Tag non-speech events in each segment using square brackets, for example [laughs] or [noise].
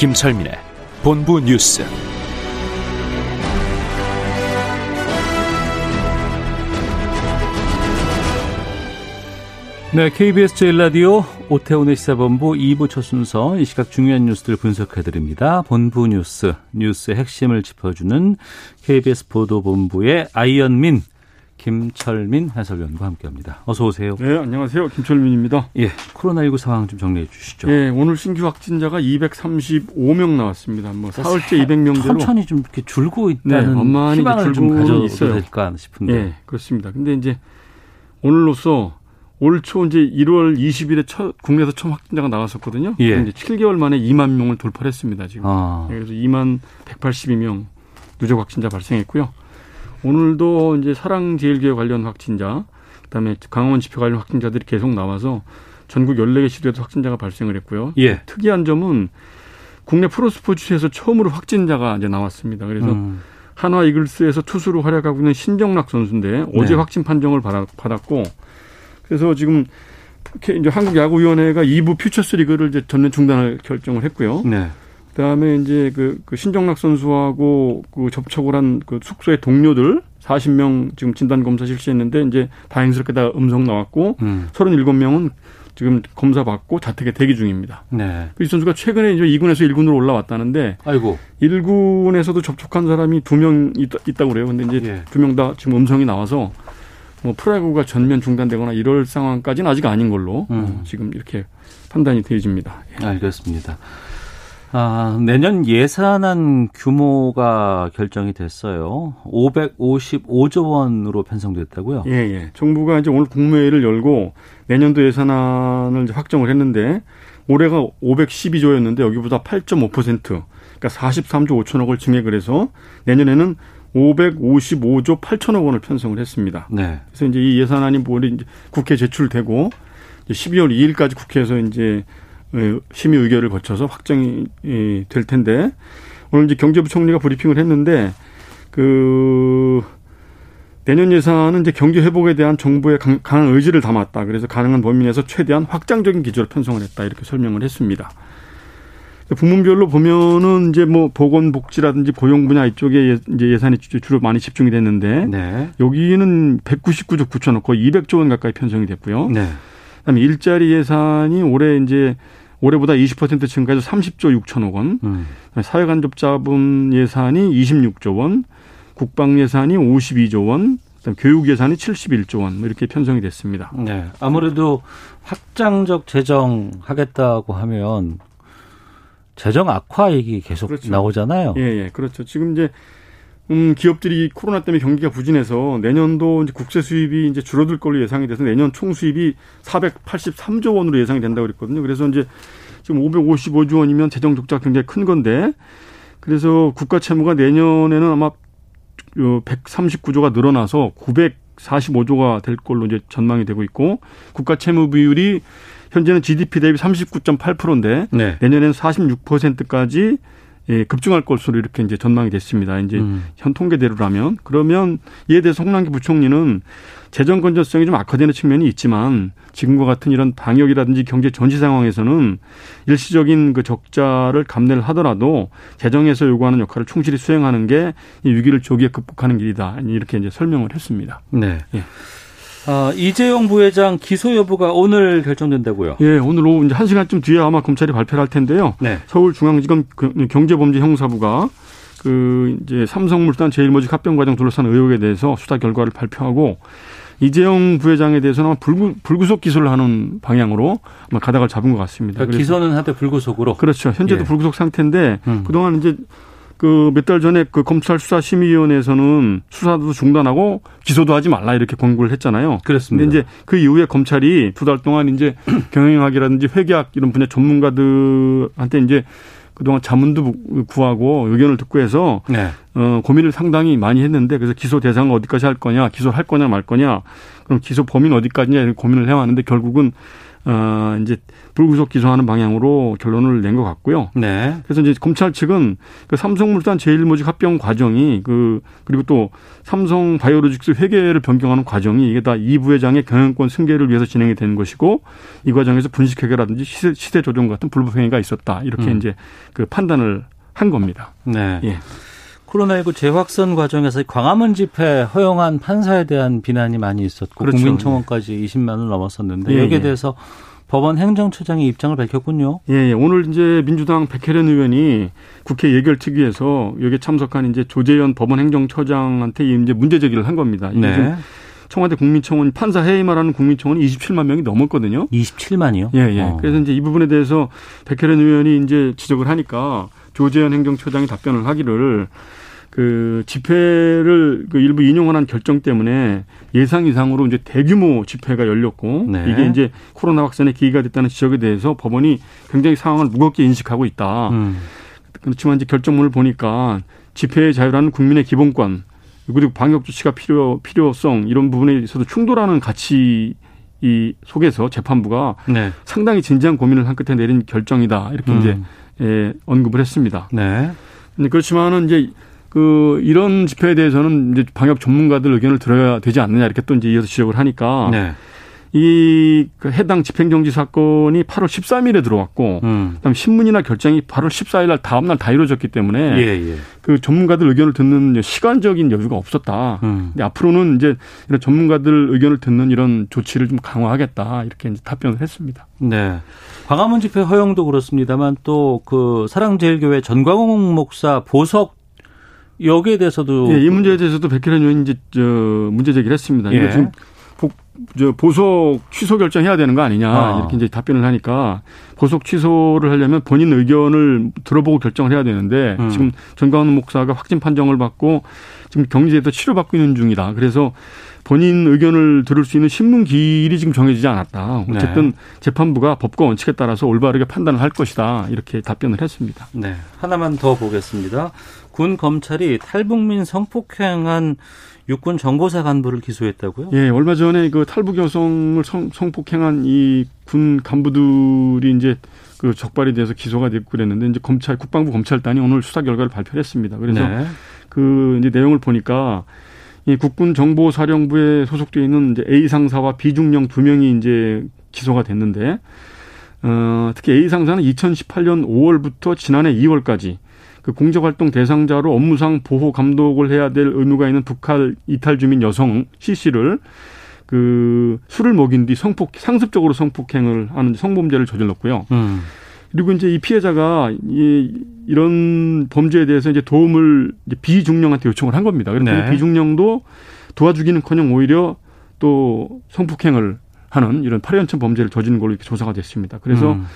김철민의 본부 뉴스. 네, KBS 제1라디오 오태훈의 시사본부 2부 첫 순서 이 시각 중요한 뉴스들 분석해드립니다. 본부 뉴스, 뉴스의 핵심을 짚어주는 KBS 보도본부의 아이언민, 김철민 해설위원과 함께합니다. 어서 오세요. 네, 안녕하세요. 김철민입니다. 예, 코로나19 상황 좀 정리해 주시죠. 네, 오늘 신규 확진자가 235명 나왔습니다. 뭐 사흘째 200명대로 천천히 좀 이렇게 줄고 있다는 네, 희망을 좀 가져도 있어요. 될까 싶은데. 네, 그렇습니다. 근데 이제 오늘로써 올 초 이제 1월 20일에 첫 국내에서 처음 확진자가 나왔었거든요. 예. 이제 7개월 만에 2만 명을 돌파했습니다. 지금. 아, 네, 그래서 2만 182명 누적 확진자 발생했고요. 오늘도 이제 사랑제일교회 관련 확진자, 그다음에 강원 집회 관련 확진자들이 계속 나와서 전국 14개 시도에도 확진자가 발생을 했고요. 예. 특이한 점은 국내 프로스포츠에서 처음으로 확진자가 이제 나왔습니다. 그래서 음, 한화 이글스에서 투수로 활약하고 있는 신정락 선수인데 어제 네. 확진 판정을 받았고 그래서 지금 이제 한국 야구위원회가 2부 퓨처스 리그를 이제 전면 중단을 결정을 했고요. 네. 그다음에 이제 그, 그 신정락 선수하고 그 접촉을 한 그 숙소의 동료들 40명 지금 진단 검사 실시했는데 이제 다행스럽게 다 음성 나왔고 음, 37명은 지금 검사 받고 자택에 대기 중입니다. 네. 이 선수가 최근에 이제 2군에서 1군으로 올라왔다는데 아이고. 1군에서도 접촉한 사람이 두 명 있다, 있다고 그래요. 근데 이제 예. 두명 다 지금 음성이 나와서 뭐 프로야구가 전면 중단되거나 이럴 상황까지는 아직 아닌 걸로 음. 어, 지금 이렇게 판단이 되어집니다. 알겠습니다. 아, 내년 예산안 규모가 결정이 됐어요. 555조 원으로 편성됐다고요? 예, 예. 정부가 이제 오늘 국무회의를 열고 내년도 예산안을 확정을 했는데 올해가 512조였는데 여기보다 8.5% 그러니까 43조 5천억을 증액을 해서 내년에는 555조 8천억 원을 편성을 했습니다. 네. 그래서 이제 이 예산안이 뭐 이제 국회 제출되고 이제 12월 2일까지 국회에서 이제 어, 심의 의결을 거쳐서 확정이 예, 될 텐데 오늘 이제 경제부총리가 브리핑을 했는데 그 내년 예산은 이제 경제 회복에 대한 정부의 강- 강한 의지를 담았다. 그래서 가능한 범위 내에서 최대한 확장적인 기조로 편성을 했다. 이렇게 설명을 했습니다. 부문별로 보면은 이제 뭐 보건복지라든지 고용 분야 이쪽에 예- 이제 예산이 주- 주로 많이 집중이 됐는데 네. 여기는 199조 9천억 거의 200조 원 가까이 편성이 됐고요. 네. 그다음에 일자리 예산이 올해 이제 올해보다 20% 증가해서 30조 6천억 원. 음. 사회간접자본 예산이 26조 원, 국방 예산이 52조 원, 그다음 교육 예산이 71조 원뭐 이렇게 편성이 됐습니다. 네. 아무래도 확장적 재정 하겠다고 하면 재정 악화 얘기 계속 그렇죠. 나오잖아요. 예, 예, 그렇죠. 지금 이제 음, 기업들이 코로나 때문에 경기가 부진해서 내년도 이제 국세 수입이 이제 줄어들 걸로 예상이 돼서 내년 총 수입이 483조 원으로 예상이 된다고 그랬거든요. 그래서 이제 지금 555조 원이면 재정 적자가 굉장히 큰 건데 그래서 국가 채무가 내년에는 아마 139조가 늘어나서 945조가 될 걸로 이제 전망이 되고 있고 국가 채무 비율이 현재는 GDP 대비 39.8%인데 네. 내년에는 46%까지 예, 급증할 것으로 이렇게 이제 전망이 됐습니다. 이제 음. 현 통계대로라면 그러면 이에 대해서 홍남기 부총리는 재정 건전성이 좀 악화되는 측면이 있지만 지금과 같은 이런 방역이라든지 경제 전시 상황에서는 일시적인 그 적자를 감내를 하더라도 재정에서 요구하는 역할을 충실히 수행하는 게 이 위기를 조기에 극복하는 길이다 이렇게 이제 설명을 했습니다. 네. 예. 아, 이재용 부회장 기소 여부가 오늘 결정된다고요? 예, 오늘 오후 이제 한 시간쯤 뒤에 아마 검찰이 발표를 할 텐데요. 네. 서울중앙지검 그 경제범죄 형사부가 그 이제 삼성물산 제일모직 합병 과정 둘러싼 의혹에 대해서 수사 결과를 발표하고 이재용 부회장에 대해서는 불구, 불구속 기소를 하는 방향으로 아마 가닥을 잡은 것 같습니다. 그러니까 기소는 한때 불구속으로. 그렇죠. 현재도 예. 불구속 상태인데 음. 그동안 이제 그 몇 달 전에 그 검찰 수사 심의위원회에서는 수사도 중단하고 기소도 하지 말라 이렇게 권고를 했잖아요. 그렇습니다. 근데 이제 그 이후에 검찰이 두 달 동안 이제 [clears throat] 경영학이라든지 회계학 이런 분야 전문가들한테 이제 그동안 자문도 구하고 의견을 듣고 해서 네. 어, 고민을 상당히 많이 했는데 그래서 기소 대상을 어디까지 할 거냐, 기소할 거냐 말 거냐, 그럼 기소 범위는 어디까지냐 이런 고민을 해왔는데 결국은 어, 이제 불구속 기소하는 방향으로 결론을 낸 것 같고요. 네. 그래서 이제 검찰 측은 그 삼성물산 제일모직 합병 과정이 그 그리고 또 삼성 바이오로직스 회계를 변경하는 과정이 이게 다 이 부회장의 경영권 승계를 위해서 진행이 된 것이고 이 과정에서 분식 회계라든지 시세, 시세 조정 같은 불법 행위가 있었다 이렇게 음. 이제 그 판단을 한 겁니다. 네. 예. 코로나19 재확산 과정에서 광화문 집회 허용한 판사에 대한 비난이 많이 있었고 그렇죠. 국민청원까지 20만 원 넘었었는데 예, 여기에 예. 대해서 법원 행정처장이 입장을 밝혔군요. 예, 예. 오늘 이제 민주당 백혜련 의원이 국회 예결특위에서 여기에 참석한 이제 조재현 법원 행정처장한테 이제 문제 제기를 한 겁니다. 네. 청와대 국민청원 판사 해임을 하는 국민청원이 27만 명이 넘었거든요. 27만이요? 예, 예. 어. 그래서 이제 이 부분에 대해서 백혜련 의원이 이제 지적을 하니까 조재현 행정처장이 답변을 하기를 그 집회를 그 일부 인용하는 결정 때문에 예상 이상으로 이제 대규모 집회가 열렸고 네. 이게 이제 코로나 확산의 계기가 됐다는 지적에 대해서 법원이 굉장히 상황을 무겁게 인식하고 있다. 음. 그렇지만 이제 결정문을 보니까 집회의 자유라는 국민의 기본권 그리고 방역 조치가 필요 필요성 이런 부분에 있어서 충돌하는 가치 이 속에서 재판부가 네. 상당히 진지한 고민을 한 끝에 내린 결정이다 이렇게 이제 음. 예, 언급을 했습니다. 네. 그렇지만은 이제 그 이런 집회에 대해서는 이제 방역 전문가들 의견을 들어야 되지 않느냐 이렇게 또 이제 이어서 지적을 하니까 네. 이그 해당 집행정지 사건이 8월 13일에 들어왔고 음. 그다음 신문이나 결정이 8월 14일 날 다음 날 다 이루어졌기 때문에 예, 예. 그 전문가들 의견을 듣는 시간적인 여유가 없었다. 음. 근데 앞으로는 이제 이런 전문가들 의견을 듣는 이런 조치를 좀 강화하겠다 이렇게 이제 답변을 했습니다. 네. 광화문 집회 허용도 그렇습니다만 또 그 사랑제일교회 전광훈 목사 보석 여기에 대해서도 예, 이 문제에 대해서도 백혜련 의원이 이제 저 문제 제기를 했습니다. 예. 이거 지금 복, 저 보석 취소 결정해야 되는 거 아니냐 아. 이렇게 이제 답변을 하니까 보석 취소를 하려면 본인 의견을 들어보고 결정을 해야 되는데 음. 지금 전광훈 목사가 확진 판정을 받고 지금 격리돼서 치료받고 있는 중이다. 그래서 본인 의견을 들을 수 있는 신문 기일이 지금 정해지지 않았다. 어쨌든 네. 재판부가 법과 원칙에 따라서 올바르게 판단을 할 것이다. 이렇게 답변을 했습니다. 네. 하나만 더 보겠습니다. 군 검찰이 탈북민 성폭행한 육군 정보사 간부를 기소했다고요? 예, 얼마 전에 그 탈북 여성을 성, 성폭행한 이 군 간부들이 이제 그 적발이 돼서 기소가 됐고 그랬는데 이제 검찰 국방부 검찰단이 오늘 수사 결과를 발표했습니다. 그래서 네. 그 이제 내용을 보니까 이 국군 정보사령부에 소속돼 있는 이제 A 상사와 B 중령 두 명이 이제 기소가 됐는데 어, 특히 A 상사는 2018년 5월부터 지난해 2월까지 그 공적활동 대상자로 업무상 보호 감독을 해야 될 의무가 있는 북한 이탈 주민 여성 C 씨를 그 술을 먹인 뒤 성폭 상습적으로 성폭행을 하는 성범죄를 저질렀고요. 음. 그리고 이제 이 피해자가 이 이런 범죄에 대해서 이제 도움을 이제 비중령한테 요청을 한 겁니다. 그래서 네. 이 비중령도 도와주기는커녕 오히려 또 성폭행을 하는 이런 8연천 범죄를 저지른 걸로 이렇게 조사가 됐습니다. 그래서 음.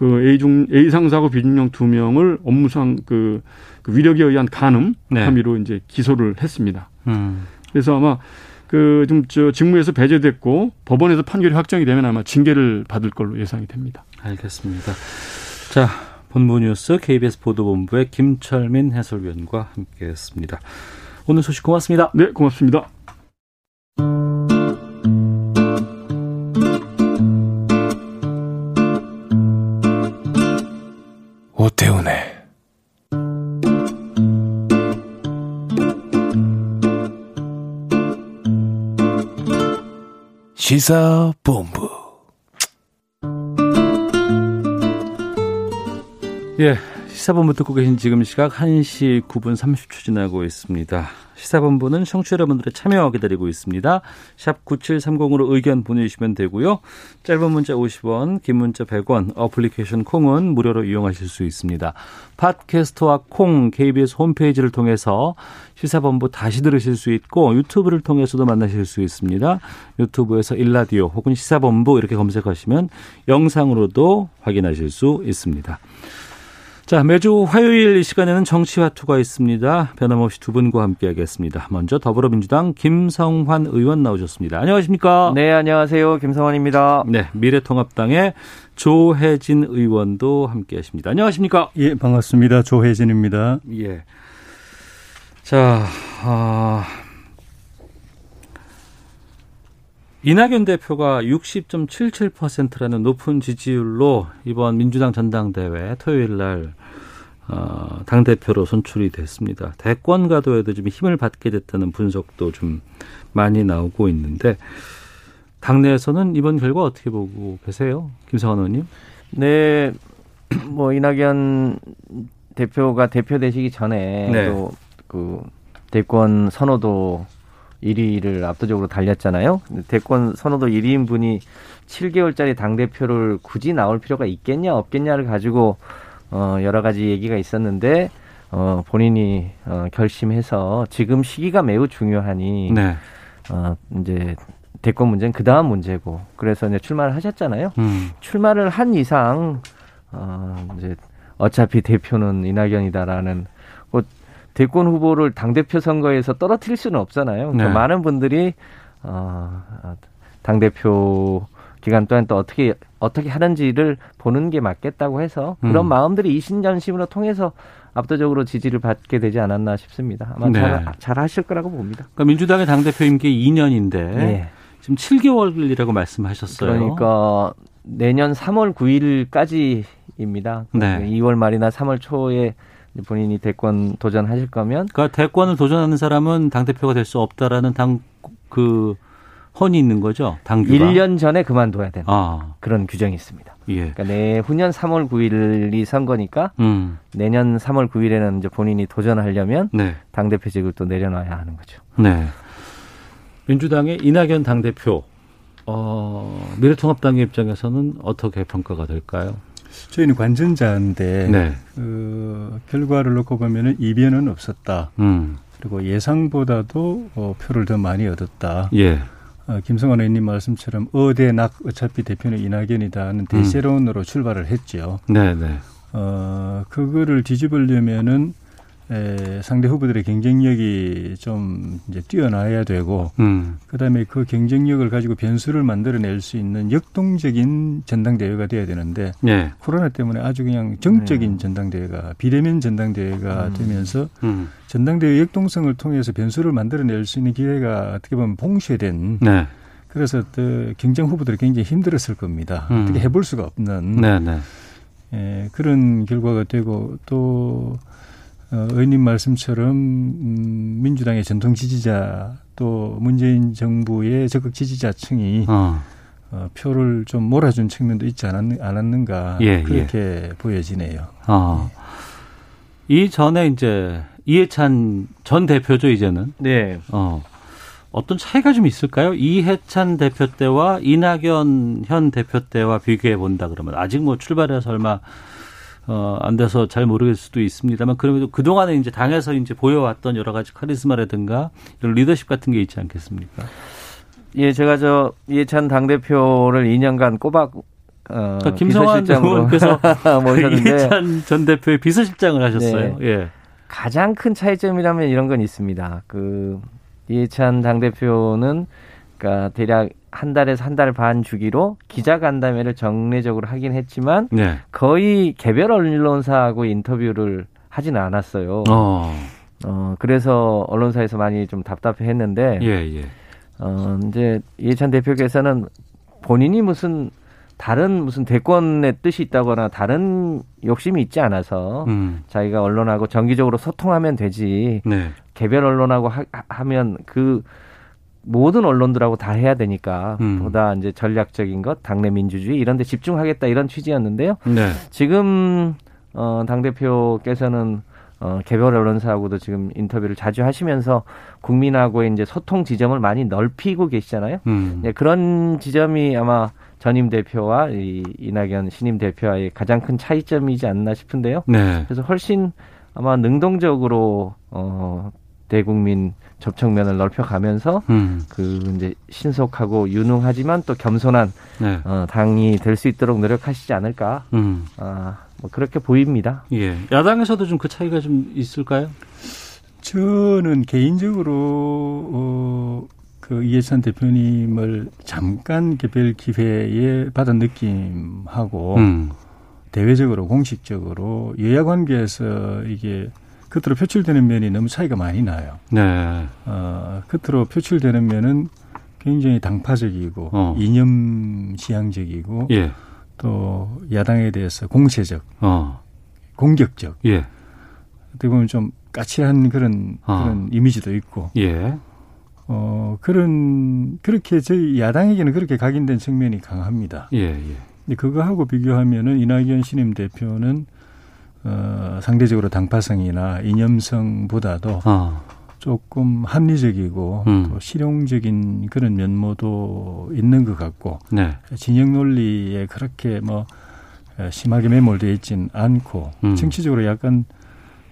그 A 중 A 상사하고 B 중령 두 명을 업무상 그, 그 위력에 의한 간음 네. 혐의로 이제 기소를 했습니다. 음. 그래서 아마 그좀저 직무에서 배제됐고 법원에서 판결이 확정이 되면 아마 징계를 받을 걸로 예상이 됩니다. 알겠습니다. 자, 본부 뉴스 KBS 보도본부의 김철민 해설위원과 함께했습니다. 오늘 소식 고맙습니다. 네, 고맙습니다. 오태훈의 시사본부. 예, 시사본부 듣고 계신 지금 시각 1시 9분 30초 지나고 있습니다. 시사본부는 청취자 여러분들의 참여 기다리고 있습니다. 샵 9730으로 의견 보내주시면 되고요. 짧은 문자 50원, 긴 문자 100원, 어플리케이션 콩은 무료로 이용하실 수 있습니다. 팟캐스트와 콩, KBS 홈페이지를 통해서 시사본부 다시 들으실 수 있고 유튜브를 통해서도 만나실 수 있습니다. 유튜브에서 일라디오 혹은 시사본부 이렇게 검색하시면 영상으로도 확인하실 수 있습니다. 자, 매주 화요일 이 시간에는 정치화투가 있습니다. 변함없이 두 분과 함께하겠습니다. 먼저 더불어민주당 김성환 의원 나오셨습니다. 안녕하십니까? 네, 안녕하세요. 김성환입니다. 네, 미래통합당의 조혜진 의원도 함께하십니다. 안녕하십니까? 예, 반갑습니다. 조혜진입니다. 예. 자, 아, 이낙연 대표가 60.77%라는 높은 지지율로 이번 민주당 전당대회 토요일 날 어, 당 대표로 선출이 됐습니다. 대권 가도에도 좀 힘을 받게 됐다는 분석도 좀 많이 나오고 있는데 당내에서는 이번 결과 어떻게 보고 계세요, 김성환 의원님? 네, 뭐 이낙연 대표가 대표 되시기 전에 네. 또그 대권 선호도 1위를 압도적으로 달렸잖아요. 대권 선호도 1위인 분이 7개월짜리 당 대표를 굳이 나올 필요가 있겠냐 없겠냐를 가지고 어 여러 가지 얘기가 있었는데 어 본인이 어 결심해서 지금 시기가 매우 중요하니 네. 어 이제 대권 문제는 그 다음 문제고 그래서 이제 출마를 하셨잖아요. 음. 출마를 한 이상 어 이제 어차피 대표는 이낙연이다라는 뭐 대권 후보를 당 대표 선거에서 떨어뜨릴 수는 없잖아요. 그러니까 네. 많은 분들이 어 당 대표 기간 동안 또 어떻게 어떻게 하는지를 보는 게 맞겠다고 해서 그런 음. 마음들이 이신전심으로 통해서 압도적으로 지지를 받게 되지 않았나 싶습니다. 아마 네. 잘, 잘 하실 거라고 봅니다. 그러니까 민주당의 당 대표 임기 2년인데 예. 지금 7개월이라고 말씀하셨어요. 그러니까 내년 3월 9일까지입니다. 네. 2월 말이나 3월 초에 본인이 대권 도전하실 거면 그러니까 대권을 도전하는 사람은 당 대표가 될 수 없다라는 당그 헌이 있는 거죠. 당규가. 1년 전에 그만둬야 되는 아, 그런 규정이 있습니다. 예. 그러니까 내후년 3월 9일이 선거니까 음. 내년 3월 9일에는 이제 본인이 도전하려면 네. 당 대표직을 또 내려놔야 하는 거죠. 네. 민주당의 이낙연 당 대표 어, 미래통합당의 입장에서는 어떻게 평가가 될까요? 저희는 관전자인데 네. 그 결과를 놓고 보면은 이변은 없었다. 음. 그리고 예상보다도 어, 표를 더 많이 얻었다. 예. 어, 김성환 의원님 말씀처럼 어대 낙 어차피 대표는 이낙연이다는 대세론으로 출발을 했죠. 네, 네. 어, 그거를 뒤집으려면은 에, 상대 후보들의 경쟁력이 좀 이제 뛰어나야 되고 음. 그다음에 그 경쟁력을 가지고 변수를 만들어낼 수 있는 역동적인 전당대회가 돼야 되는데 예. 코로나 때문에 아주 그냥 정적인 전당대회가 비대면 전당대회가 되면서 음. 전당대회 역동성을 통해서 변수를 만들어낼 수 있는 기회가 어떻게 보면 봉쇄된 네. 그래서 또 경쟁 후보들이 굉장히 힘들었을 겁니다. 음. 어떻게 해볼 수가 없는 네, 네. 예, 그런 결과가 되고 또 어, 의원님 말씀처럼 음, 민주당의 전통 지지자 또 문재인 정부의 적극 지지자층이 어. 어, 표를 좀 몰아준 측면도 있지 않았, 않았는가 예, 그렇게 보여지네요. 어. 이 전에 이제 이해찬 전 대표죠, 이제는. 네. 어. 어떤 차이가 좀 있을까요? 이해찬 대표 때와 이낙연 현 대표 때와 비교해 본다 그러면 아직 뭐 출발해서 얼마 어, 안 돼서 잘 모르겠을 수도 있습니다만 그럼에도 그동안에 이제 당에서 이제 보여왔던 여러 가지 카리스마라든가 이런 리더십 같은 게 있지 않겠습니까? 예, 제가 저 이해찬 당 대표를 2년간 꼬박 어, 그러니까 김성환 의원께서 [laughs] 모셨는데 이해찬 전 대표의 비서실장을 하셨어요. 네. 예. 가장 큰 차이점이라면 이런 건 있습니다. 그 이해찬 당 대표는 그러니까 대략 한 달에서 한 달 반 주기로 기자간담회를 정례적으로 하긴 했지만 네. 거의 개별 언론사하고 인터뷰를 하진 않았어요. 어. 어, 그래서 언론사에서 많이 좀 답답해했는데 예, 예. 어, 이제 이해찬 대표께서는 본인이 무슨 다른 무슨 대권의 뜻이 있다거나 다른 욕심이 있지 않아서 음. 자기가 언론하고 정기적으로 소통하면 되지 네. 개별 언론하고 하, 하면 그 모든 언론들하고 다 해야 되니까 음. 보다 이제 전략적인 것 당내 민주주의 이런 데 집중하겠다 이런 취지였는데요. 네. 지금 어, 당 대표께서는 어, 개별 언론사하고도 지금 인터뷰를 자주 하시면서 국민하고의 이제 소통 지점을 많이 넓히고 계시잖아요. 음. 네, 그런 지점이 아마 전임 대표와 이 이낙연 신임 대표와의 가장 큰 차이점이지 않나 싶은데요. 네. 그래서 훨씬 아마 능동적으로 어 대국민 접촉면을 넓혀가면서 음. 그 이제 신속하고 유능하지만 또 겸손한 네. 어 당이 될 수 있도록 노력하시지 않을까 음. 아 뭐 그렇게 보입니다. 예. 야당에서도 좀 그 차이가 좀 있을까요? 저는 개인적으로 어, 그 이해찬 대표님을 잠깐 개별 기회에 받은 느낌하고 음. 대외적으로 공식적으로 여야 관계에서 이게 끝으로 표출되는 면이 너무 차이가 많이 나요. 네. 어, 끝으로 표출되는 면은 굉장히 당파적이고 어. 이념 지향적이고 예. 또 야당에 대해서 공세적, 어. 공격적 예. 어떻게 보면 좀 까칠한 그런 어. 그런 이미지도 있고 예. 어 그런 그렇게 저희 야당에게는 그렇게 각인된 측면이 강합니다. 예. 예. 근데 그거하고 비교하면은 이낙연 신임 대표는 어 상대적으로 당파성이나 이념성보다도 어. 조금 합리적이고 음. 또 실용적인 그런 면모도 있는 것 같고 네. 진영 논리에 그렇게 뭐 어, 심하게 매몰되어 있진 않고 음. 정치적으로 약간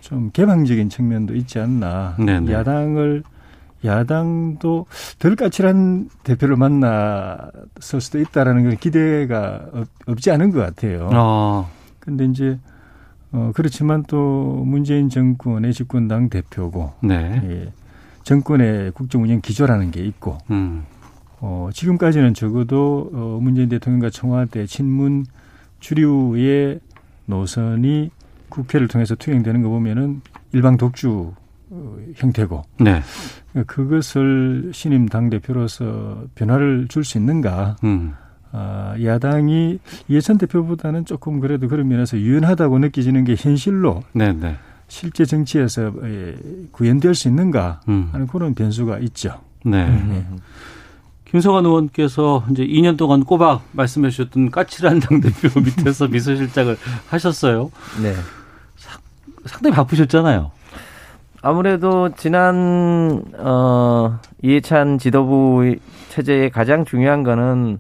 좀 개방적인 측면도 있지 않나. 네네. 야당을 야당도 덜 까칠한 대표를 만났을 수도 있다라는 기대가 없, 없지 않은 것 같아요. 어. 근데 이제 어 그렇지만 또 문재인 정권의 집권당 대표고 네. 예, 정권의 국정 운영 기조라는 게 있고 음. 어, 지금까지는 적어도 어, 문재인 대통령과 청와대 친문 주류의 노선이 국회를 통해서 투영되는 거 보면은 일방 독주 어, 형태고 네. 그것을 신임 당 대표로서 변화를 줄 수 있는가? 음. 아, 야당이 이해찬 대표보다는 조금 그래도 그런 면에서 유연하다고 느껴지는 게 현실로 네, 네. 실제 정치에서 예, 구현될 수 있는가 음. 하는 그런 변수가 있죠. 네. 김성환 의원께서 이제 2년 동안 꼬박 말씀해 주셨던 까칠한 당대표 [laughs] 밑에서 비서실장을 하셨어요. 네. 상당히 바쁘셨잖아요. 아무래도 지난 어 이해찬 지도부 체제의 가장 중요한 거는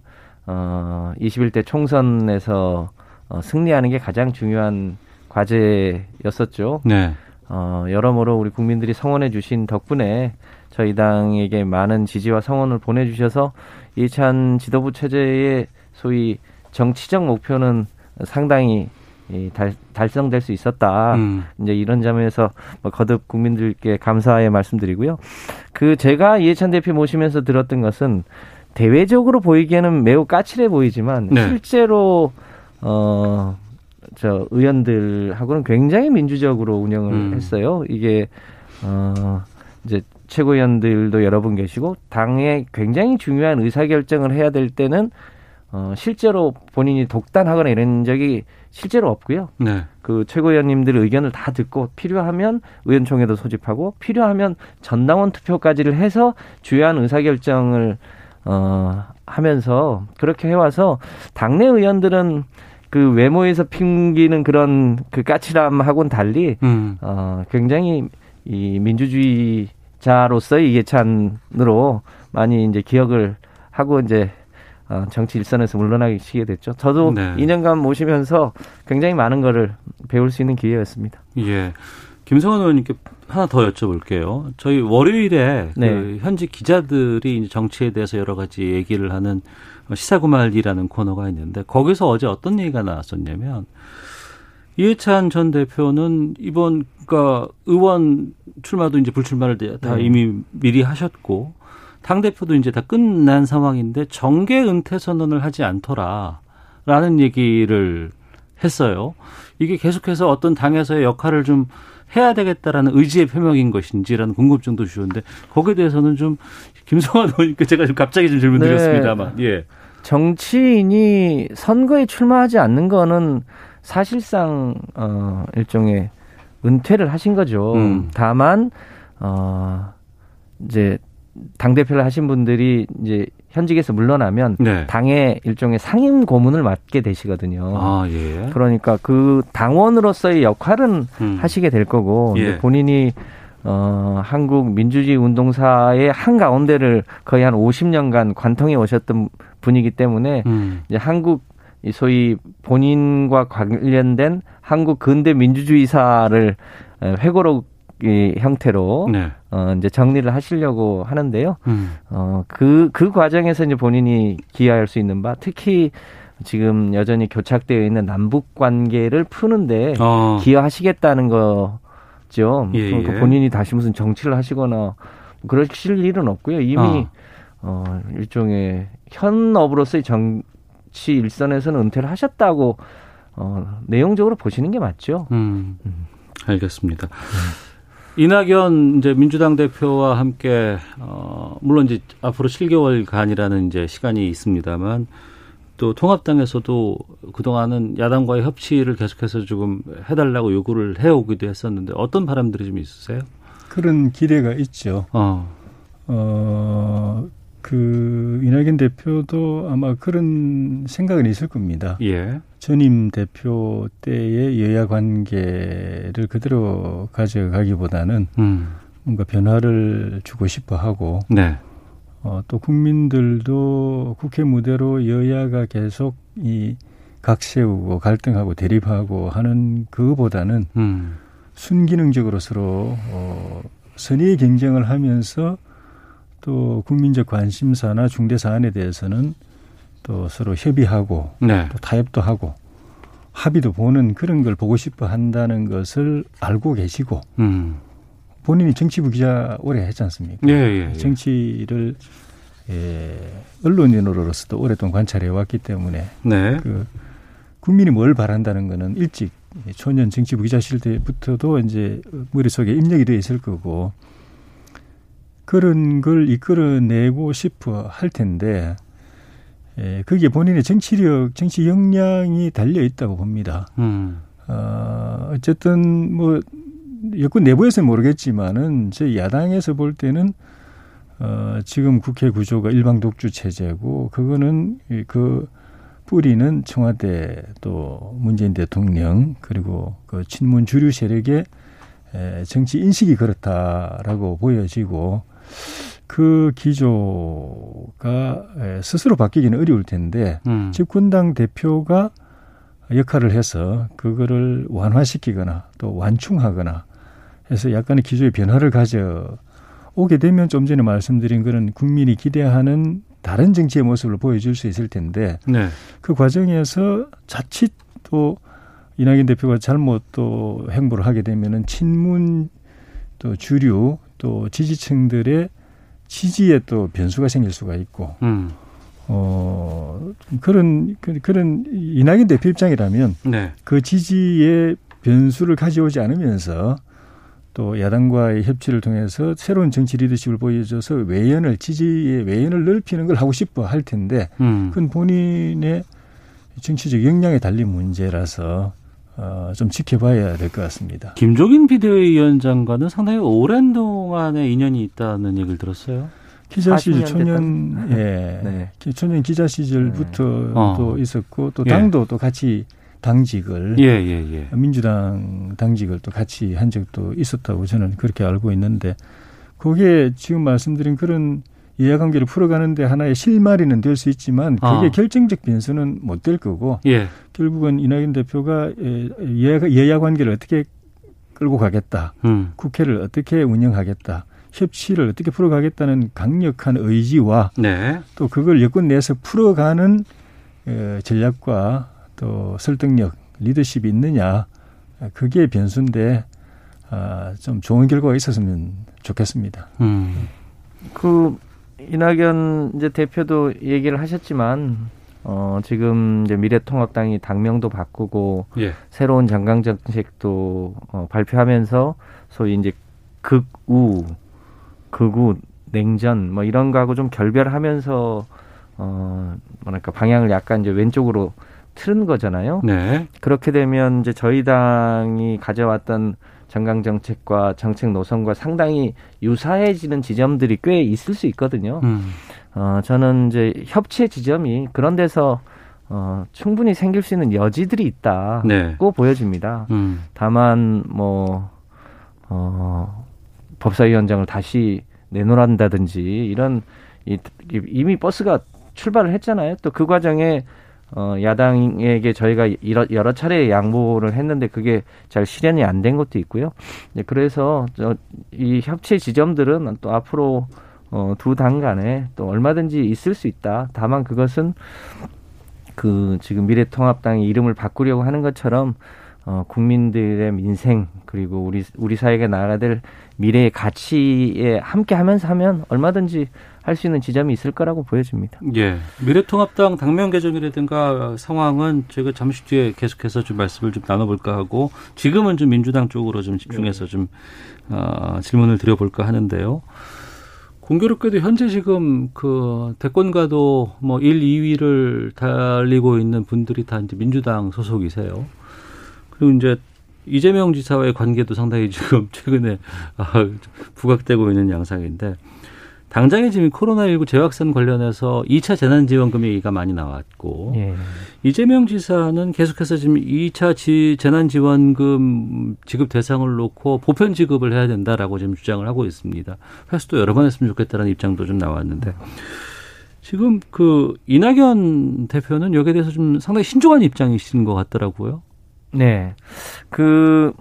어 21대 총선에서 어, 승리하는 게 가장 중요한 과제였었죠. 네. 어 여러모로 우리 국민들이 성원해 주신 덕분에 저희 당에게 많은 지지와 성원을 보내 주셔서 이해찬 지도부 체제의 소위 정치적 목표는 상당히 이 달, 달성될 수 있었다. 음. 이제 이런 점에서 뭐 거듭 국민들께 감사의 말씀드리고요. 그 제가 이해찬 대표 모시면서 들었던 것은 대외적으로 보이기에는 매우 까칠해 보이지만 네. 실제로 어 저 의원들하고는 굉장히 민주적으로 운영을 음. 했어요. 이게 어 이제 최고위원들도 여러 분 계시고 당에 굉장히 중요한 의사 결정을 해야 될 때는 어 실제로 본인이 독단하거나 이런 적이 실제로 없고요. 네. 그 최고위원님들 의견을 다 듣고 필요하면 의원총회도 소집하고 필요하면 전당원 투표까지를 해서 주요한 의사결정을 어 하면서 그렇게 해와서 당내 의원들은 그 외모에서 핑기는 그런 그 까칠함하고는 달리 음. 어 굉장히 이 민주주의자로서의 이해찬으로 많이 이제 기억을 하고 이제 어, 정치 일선에서 물러나시게 됐죠. 저도 네. 2년간 모시면서 굉장히 많은 거를 배울 수 있는 기회였습니다. 예. 김성환 의원님께 하나 더 여쭤볼게요. 저희 월요일에 네. 그 현직 기자들이 정치에 대해서 여러 가지 얘기를 하는 시사구말이라는 코너가 있는데 거기서 어제 어떤 얘기가 나왔었냐면 이해찬 전 대표는 이번 그러니까 의원 출마도 이제 불출마를 다 네. 이미 미리 하셨고 당 대표도 이제 다 끝난 상황인데 정계 은퇴 선언을 하지 않더라라는 얘기를 했어요. 이게 계속해서 어떤 당에서의 역할을 좀 해야 되겠다라는 의지의 표명인 것인지라는 궁금증도 주셨는데 거기에 대해서는 좀 김성환 의원님께 제가 좀 갑자기 좀 질문 네. 드렸습니다만 예. 정치인이 선거에 출마하지 않는 거는 사실상 어 일종의 은퇴를 하신 거죠. 음. 다만 어 이제 당 대표를 하신 분들이 이제 현직에서 물러나면 네. 당의 일종의 상임 고문을 맡게 되시거든요. 아, 예. 그러니까 그 당원으로서의 역할은 음. 하시게 될 거고 예. 본인이 어 한국 민주주의 운동사의 한 가운데를 거의 한 50년간 관통해 오셨던 분이기 때문에 음. 이제 한국 이 소위 본인과 관련된 한국 근대 민주주의사를 에, 회고록 이 형태로 네. 어 이제 정리를 하시려고 하는데요. 음. 어, 그, 그 과정에서 이제 본인이 기여할 수 있는 바, 특히, 지금 여전히 교착되어 있는 남북 관계를 푸는데 어. 기여하시겠다는 거죠. 예, 그러니까 예. 본인이 다시 무슨 정치를 하시거나 그러실 일은 없고요. 이미 어. 어, 일종의 현업으로서의 정치 일선에서는 은퇴를 하셨다고 어, 내용적으로 보시는 게 맞죠. 음, 알겠습니다. 이낙연 이제 민주당 대표와 함께 어 물론 이제 앞으로 7개월간이라는 이제 시간이 있습니다만 또 통합당에서도 그동안은 야당과의 협치를 계속해서 조금 해달라고 요구를 해오기도 했었는데 어떤 바람들이 좀 있으세요? 그런 기대가 있죠. 어, 어, 그 이낙연 대표도 아마 그런 생각은 있을 겁니다. 예, 전임 대표 때의 여야 관계를 그대로 가져가기보다는 음, 뭔가 변화를 주고 싶어 하고 네, 어, 또 국민들도 국회 무대로 여야가 계속 이 각세우고 갈등하고 대립하고 하는 그거보다는 음, 순기능적으로 서로 어, 선의의 경쟁을 하면서 또 국민적 관심사나 중대 사안에 대해서는 또 서로 협의하고 네, 또 타협도 하고 합의도 보는 그런 걸 보고 싶어 한다는 것을 알고 계시고 음, 본인이 정치부 기자 오래 했지 않습니까? 예, 예, 예. 정치를 예, 언론인으로서도 오랫동안 관찰해 왔기 때문에 네, 그 국민이 뭘 바란다는 거는 일찍 초년 정치부 기자실 때부터도 이제 머릿속에 입력이 돼 있을 거고 그런 걸 이끌어내고 싶어 할 텐데 예, 그게 본인의 정치력, 정치 역량이 달려 있다고 봅니다. 음, 어, 어쨌든 뭐 여권 내부에서는 모르겠지만은 저희 야당에서 볼 때는 어, 지금 국회 구조가 일방 독주 체제고 그거는 이그 뿌리는 청와대 또 문재인 대통령 그리고 그 친문 주류 세력의 에, 정치 인식이 그렇다라고 보여지고 그 기조가 에, 스스로 바뀌기는 어려울 텐데 음, 집권당 대표가 역할을 해서 그거를 완화시키거나 또 완충하거나 해서 약간의 기조의 변화를 가져 오게 되면 좀 전에 말씀드린 그런 국민이 기대하는 다른 정치의 모습을 보여줄 수 있을 텐데 네, 그 과정에서 자칫 또 이낙연 대표가 잘못 또 행보를 하게 되면은 친문 또 주류 또 지지층들의 지지에 또 변수가 생길 수가 있고 음, 어 그런 그- 그런 이낙연 대표 입장이라면 네, 그 지지의 변수를 가져오지 않으면서 또 야당과의 협치를 통해서 새로운 정치 리더십을 보여줘서 외연을 지지의 외연을 넓히는 걸 하고 싶어 할 텐데 음, 그건 본인의 정치적 역량에 달린 문제라서 어, 좀 지켜봐야 될 것 같습니다. 김종인 비대위원장과는 상당히 오랜 동안의 인연이 있다는 얘기를 들었어요. 기자 시절 40년 초년 예 [laughs] 네. 기- 초년 기자 시절부터 어. 또 있었고 또 예. 당도 또 같이 당직을 예, 예, 예. 민주당 당직을 또 같이 한 적도 있었다고 저는 그렇게 알고 있는데 그게 지금 말씀드린 그런 이해관계를 풀어가는데 하나의 실마리는 될 수 있지만 그게 아. 결정적 변수는 못 될 거고 예, 결국은 이낙연 대표가 예, 여야, 여야 관계를 어떻게 끌고 가겠다 음, 국회를 어떻게 운영하겠다 협치를 어떻게 풀어가겠다는 강력한 의지와 네, 또 그걸 여권 내에서 풀어가는 어, 전략과 또 설득력, 리더십이 있느냐 그게 변수인데 아, 좀 좋은 결과가 있었으면 좋겠습니다. 음, 그 이낙연 이제 대표도 얘기를 하셨지만 어 지금 이제 미래통합당이 당명도 바꾸고 예, 새로운 장강 정책도 어, 발표하면서 소위 이제 극우, 극우, 냉전 뭐 이런 거하고 좀 결별하면서 어 뭐랄까 방향을 약간 이제 왼쪽으로 틀은 거잖아요. 네, 그렇게 되면 이제 저희 당이 가져왔던 정강 정책과 정책 노선과 상당히 유사해지는 지점들이 꽤 있을 수 있거든요. 음, 어, 저는 이제 협치의 지점이 그런 데서 어, 충분히 생길 수 있는 여지들이 있다고 네, 보여집니다. 음, 다만 뭐 어, 법사위원장을 다시 내놓는다든지 이런 이, 이- 이미 버스가 출발을 했잖아요. 또 그 과정에 어, 야당에게 저희가 여러, 여러 차례 양보를 했는데 그게 잘 실현이 안 된 것도 있고요. 네, 그래서 저, 이 협치 지점들은 또 앞으로 어, 두당 간에 또 얼마든지 있을 수 있다. 다만 그것은 그 지금 미래통합당이 이름을 바꾸려고 하는 것처럼 어, 국민들의 민생 그리고 우리 우리 사회가 나아가야 될 미래의 가치에 함께 하면서 하면 얼마든지 할 수 있는 지점이 있을 거라고 보여집니다. 예. 미래통합당 당면 개정이라든가 상황은 제가 잠시 뒤에 계속해서 좀 말씀을 좀 나눠볼까 하고 지금은 좀 민주당 쪽으로 좀 집중해서 좀 어, 질문을 드려볼까 하는데요. 공교롭게도 현재 지금 그 대권과도 뭐 1, 2위를 달리고 있는 분들이 다 이제 민주당 소속이세요. 그리고 이제 이재명 지사와의 관계도 상당히 지금 [laughs] 최근에 아, 부각되고 있는 양상인데 당장에 지금 코로나19 재확산 관련해서 2차 재난지원금이 많이 나왔고 예. 이재명 지사는 계속해서 지금 2차 지, 재난지원금 지급 대상을 놓고 보편 지급을 해야 된다라고 지금 주장을 하고 있습니다. 회수도 여러 번 했으면 좋겠다는 입장도 좀 나왔는데 지금 그 이낙연 대표는 여기에 대해서 좀 상당히 신중한 입장이신 것 같더라고요. 네. 그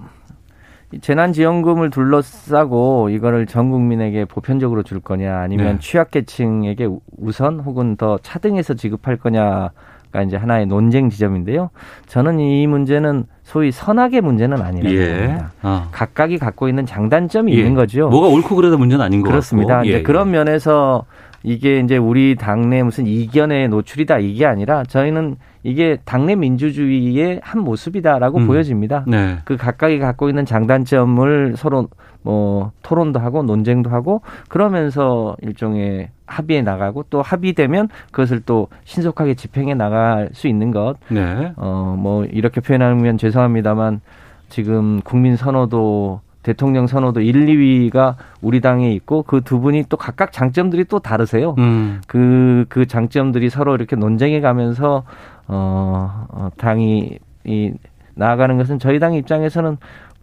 재난지원금을 둘러싸고 이거를 전 국민에게 보편적으로 줄 거냐 아니면 네. 취약계층에게 우선 혹은 더 차등해서 지급할 거냐 가 이제 하나의 논쟁 지점인데요. 저는 이 문제는 소위 선악의 문제는 아니라고 봅니다. 아. 각각이 갖고 있는 장단점이 예. 있는 거죠. 뭐가 옳고 그러다 문제는 아닌 것 그렇습니다. 같고. 이제 예, 그런 예. 면에서 이게 이제 우리 당내 무슨 이견의 노출이다 이게 아니라 저희는 이게 당내 민주주의의 한 모습이다라고 음. 보여집니다. 네. 그 각각이 갖고 있는 장단점을 서로 뭐 토론도 하고 논쟁도 하고 그러면서 일종의 합의에 나가고 또 합의되면 그것을 또 신속하게 집행해 나갈 수 있는 것. 네. 어뭐 이렇게 표현하면 죄송합니다만 지금 국민 선호도 대통령 선호도 1, 2위가 우리 당에 있고 그 두 분이 또 각각 장점들이 또 다르세요. 음. 그, 그 장점들이 서로 이렇게 논쟁해 가면서, 어, 어, 당이, 이, 나아가는 것은 저희 당 입장에서는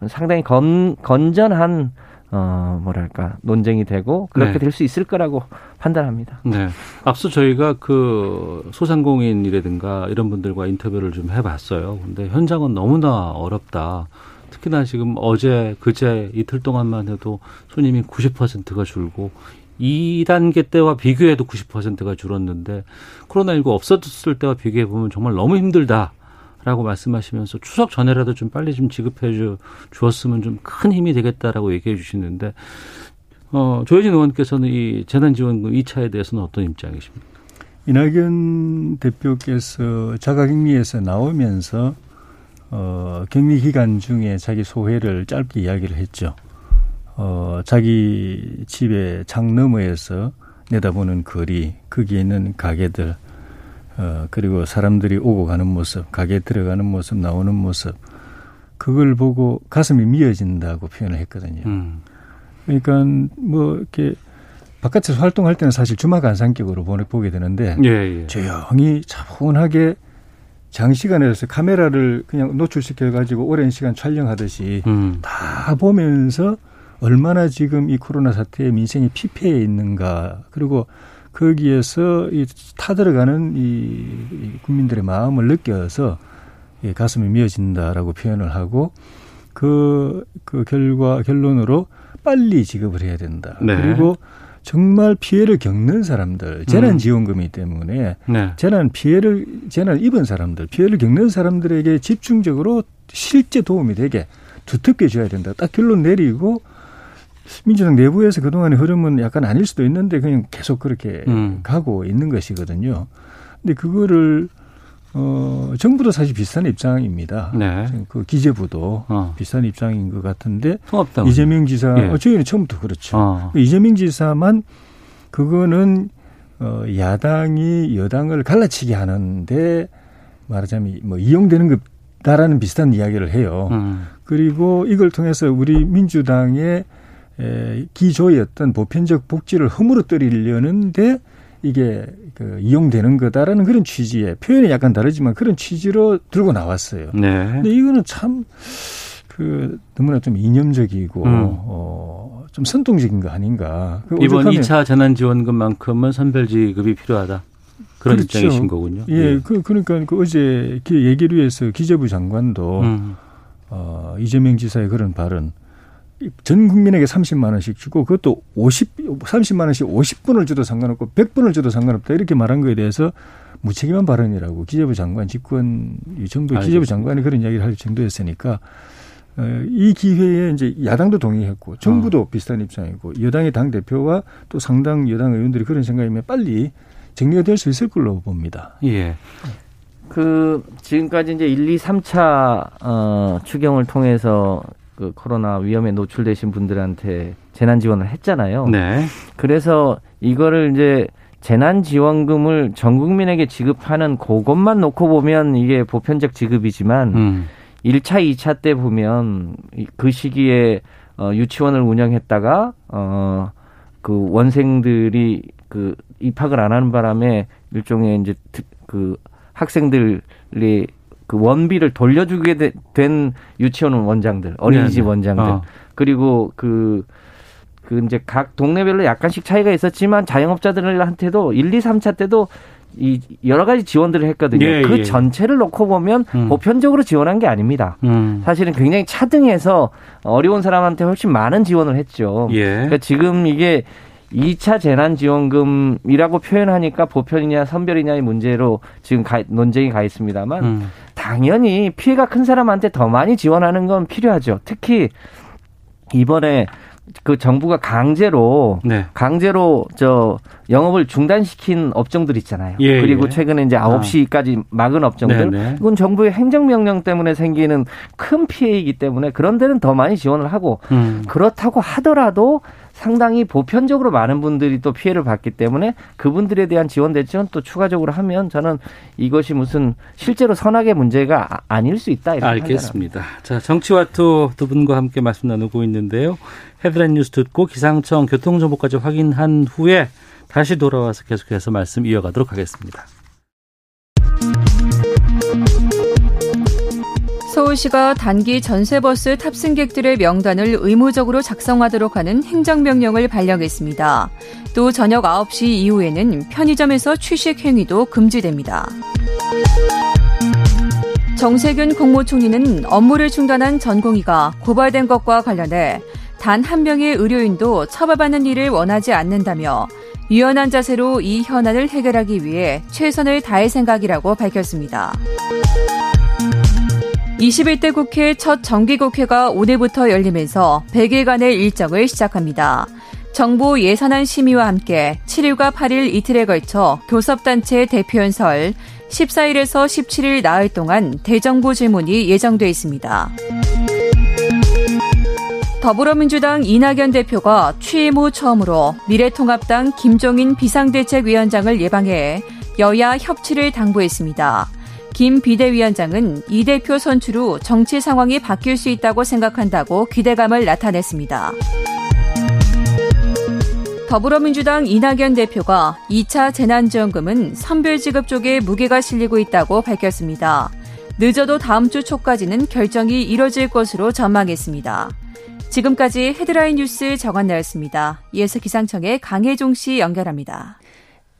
상당히 건, 건전한, 어, 뭐랄까, 논쟁이 되고, 그렇게 네. 될수 있을 거라고 판단합니다. 네. 앞서 저희가 그 소상공인이라든가 이런 분들과 인터뷰를 좀 해봤어요. 근데 현장은 너무나 어렵다. 특히나 지금 어제, 그제 이틀 동안만 해도 손님이 90%가 줄고 2단계 때와 비교해도 90%가 줄었는데 코로나19 없어졌을 때와 비교해 보면 정말 너무 힘들다. 라고 말씀하시면서 추석 전에라도 좀 빨리 좀 지급해 주, 주었으면 좀 큰 힘이 되겠다라고 얘기해 주시는데 어, 조혜진 의원께서는 이 재난지원금 2차에 대해서는 어떤 입장이십니까? 이낙연 대표께서 자가격리에서 나오면서 어, 격리 기간 중에 자기 소회를 짧게 이야기를 했죠. 어, 자기 집의 창 너머에서 내다보는 거리, 거기에 있는 가게들, 어, 그리고 사람들이 오고 가는 모습, 가게에 들어가는 모습, 나오는 모습, 그걸 보고 가슴이 미어진다고 표현을 했거든요. 음. 그러니까 뭐 이렇게 바깥에서 활동할 때는 사실 주마간상격으로 보내- 보게 되는데 예, 예. 조용히 차분하게 장시간에 서 카메라를 그냥 노출시켜 가지고 오랜 시간 촬영하듯이 음. 다 보면서 얼마나 지금 이 코로나 사태에 민생이 피폐해 있는가 그리고 거기에서 이 타들어가는 이, 이 국민들의 마음을 느껴서 예, 가슴이 미어진다라고 표현을 하고 그, 그 결과 결론으로 빨리 지급을 해야 된다. 네. 그리고 정말 피해를 겪는 사람들 재난 지원금이기 때문에 네. 재난 피해를 재난 입은 사람들 피해를 겪는 사람들에게 집중적으로 실제 도움이 되게 두텁게 줘야 된다. 딱 결론 내리고 민주당 내부에서 그동안의 흐름은 약간 아닐 수도 있는데 그냥 계속 그렇게 음. 가고 있는 것이거든요. 근데 그거를 어 정부도 사실 비슷한 입장입니다. 네. 그 기재부도 어. 비슷한 입장인 것 같은데 통합당. 이재명 지사 예. 어, 저희는 처음부터 그렇죠. 어. 이재명 지사만 그거는 어 야당이 여당을 갈라치게 하는데 말하자면 뭐 이용되는 것다라는 비슷한 이야기를 해요. 음. 그리고 이걸 통해서 우리 민주당의 에, 기조였던 보편적 복지를 허물어뜨리려는데 이게 그 이용되는 거다라는 그런 취지의 표현이 약간 다르지만 그런 취지로 들고 나왔어요. 네. 근데 이거는 참 그 너무나 좀 이념적이고 음. 어, 좀 선동적인 거 아닌가. 그 이번 오죽하면- 2차 재난지원금만큼은 선별 지급이 필요하다. 그런 그렇죠. 입장이신 거군요. 예, 그 그러니까 그 어제 기- 얘기를 위해서 기재부 장관도 음. 어, 이재명 지사의 그런 발언 전 국민에게 30만 원씩 주고 그것도 50 30만 원씩 50분을 줘도 상관없고 100분을 줘도 상관없다 이렇게 말한 거에 대해서 무책임한 발언이라고 기재부 장관 직권 이 정부 기재부 장관이 그런 이야기를 할 정도였으니까 어, 이 기회에 이제 야당도 동의했고 정부도 어. 비슷한 입장이고 여당의 당 대표와 또 상당 여당 의원들이 그런 생각이면 빨리 정리가 될 수 있을 걸로 봅니다. 예. 그 지금까지 이제 1, 2, 3차 어 추경을 통해서 그 코로나 위험에 노출되신 분들한테 재난 지원을 했잖아요. 네. 그래서 이거를 이제 재난 지원금을 전 국민에게 지급하는 그것만 놓고 보면 이게 보편적 지급이지만 음. 1차, 2차 때 보면 그 시기에 어 유치원을 운영했다가 어그 원생들이 그 입학을 안 하는 바람에 일종의 이제 그 학생들이 그 원비를 돌려주게 된 유치원 원장들, 어린이집 네네. 원장들, 어. 그리고 그, 그 이제 각 동네별로 약간씩 차이가 있었지만 자영업자들한테도 1, 2, 3차 때도 이 여러 가지 지원들을 했거든요. 예, 그 예. 전체를 놓고 보면 음. 보편적으로 지원한 게 아닙니다. 음. 사실은 굉장히 차등해서 어려운 사람한테 훨씬 많은 지원을 했죠. 예. 그러니까 지금 이게 2차 재난지원금이라고 표현하니까 보편이냐 선별이냐의 문제로 지금 가, 논쟁이 가 있습니다만 음. 당연히 피해가 큰 사람한테 더 많이 지원하는 건 필요하죠. 특히 이번에 그 정부가 강제로 네. 강제로 저 영업을 중단시킨 업종들 있잖아요. 예, 그리고 예. 최근에 이제 9시까지 아. 막은 업종들. 네, 네. 이건 정부의 행정명령 때문에 생기는 큰 피해이기 때문에 그런 데는 더 많이 지원을 하고 음. 그렇다고 하더라도 상당히 보편적으로 많은 분들이 또 피해를 봤기 때문에 그분들에 대한 지원 대책은 또 추가적으로 하면 저는 이것이 무슨 실제로 선악의 문제가 아, 아닐 수 있다 이렇게 알겠습니다. 자 정치와투 두 분과 함께 말씀 나누고 있는데요. 헤드라인 뉴스 듣고 기상청 교통정보까지 확인한 후에 다시 돌아와서 계속해서 말씀 이어가도록 하겠습니다. 서울시가 단기 전세버스 탑승객들의 명단을 의무적으로 작성하도록 하는 행정명령을 발령했습니다. 또 저녁 9시 이후에는 편의점에서 취식 행위도 금지됩니다. 정세균 국무총리는 업무를 중단한 전공의가 고발된 것과 관련해 단 한 명의 의료인도 처벌받는 일을 원하지 않는다며 유연한 자세로 이 현안을 해결하기 위해 최선을 다할 생각이라고 밝혔습니다. 21대 국회 첫 정기국회가 오늘부터 열리면서 100일간의 일정을 시작합니다. 정부 예산안 심의와 함께 7일과 8일 이틀에 걸쳐 교섭단체 대표연설, 14일에서 17일 나흘 동안 대정부 질문이 예정돼 있습니다. 더불어민주당 이낙연 대표가 취임 후 처음으로 미래통합당 김종인 비상대책위원장을 예방해 여야 협치를 당부했습니다. 김 비대위원장은 이 대표 선출 후 정치 상황이 바뀔 수 있다고 생각한다고 기대감을 나타냈습니다. 더불어민주당 이낙연 대표가 2차 재난지원금은 선별지급 쪽에 무게가 실리고 있다고 밝혔습니다. 늦어도 다음 주 초까지는 결정이 이뤄질 것으로 전망했습니다. 지금까지 헤드라인 뉴스 정한나였습니다. 이어서 기상청의 강혜종 씨 연결합니다.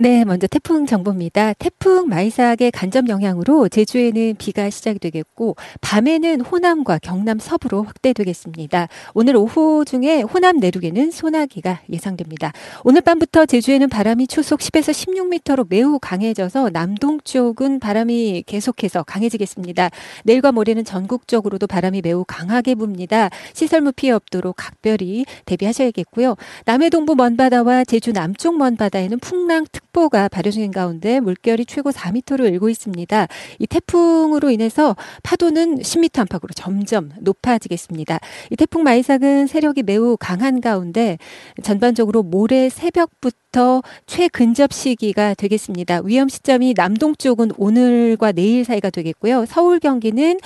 네, 먼저 태풍 정보입니다. 태풍 마이삭의 간접 영향으로 제주에는 비가 시작되겠고 밤에는 호남과 경남 서부로 확대되겠습니다. 오늘 오후 중에 호남 내륙에는 소나기가 예상됩니다. 오늘 밤부터 제주에는 바람이 초속 10에서 16m로 매우 강해져서 남동쪽은 바람이 계속해서 강해지겠습니다. 내일과 모레는 전국적으로도 바람이 매우 강하게 붑니다. 시설물 피해 없도록 각별히 대비하셔야겠고요. 남해 동부 먼바다와 제주 남쪽 먼바다에는 풍랑 특 특보가 발효 중인 가운데 물결이 최고 4m를 일고 있습니다. 이 태풍으로 인해서 파도는 10m 안팎으로 점점 높아지겠습니다. 이 태풍 마이삭은 세력이 매우 강한 가운데 전반적으로 모레 새벽부터 최근접 시기가 되겠습니다. 위험 시점이 남동 쪽은 오늘과 내일 사이가 되겠고요. 서울 경기는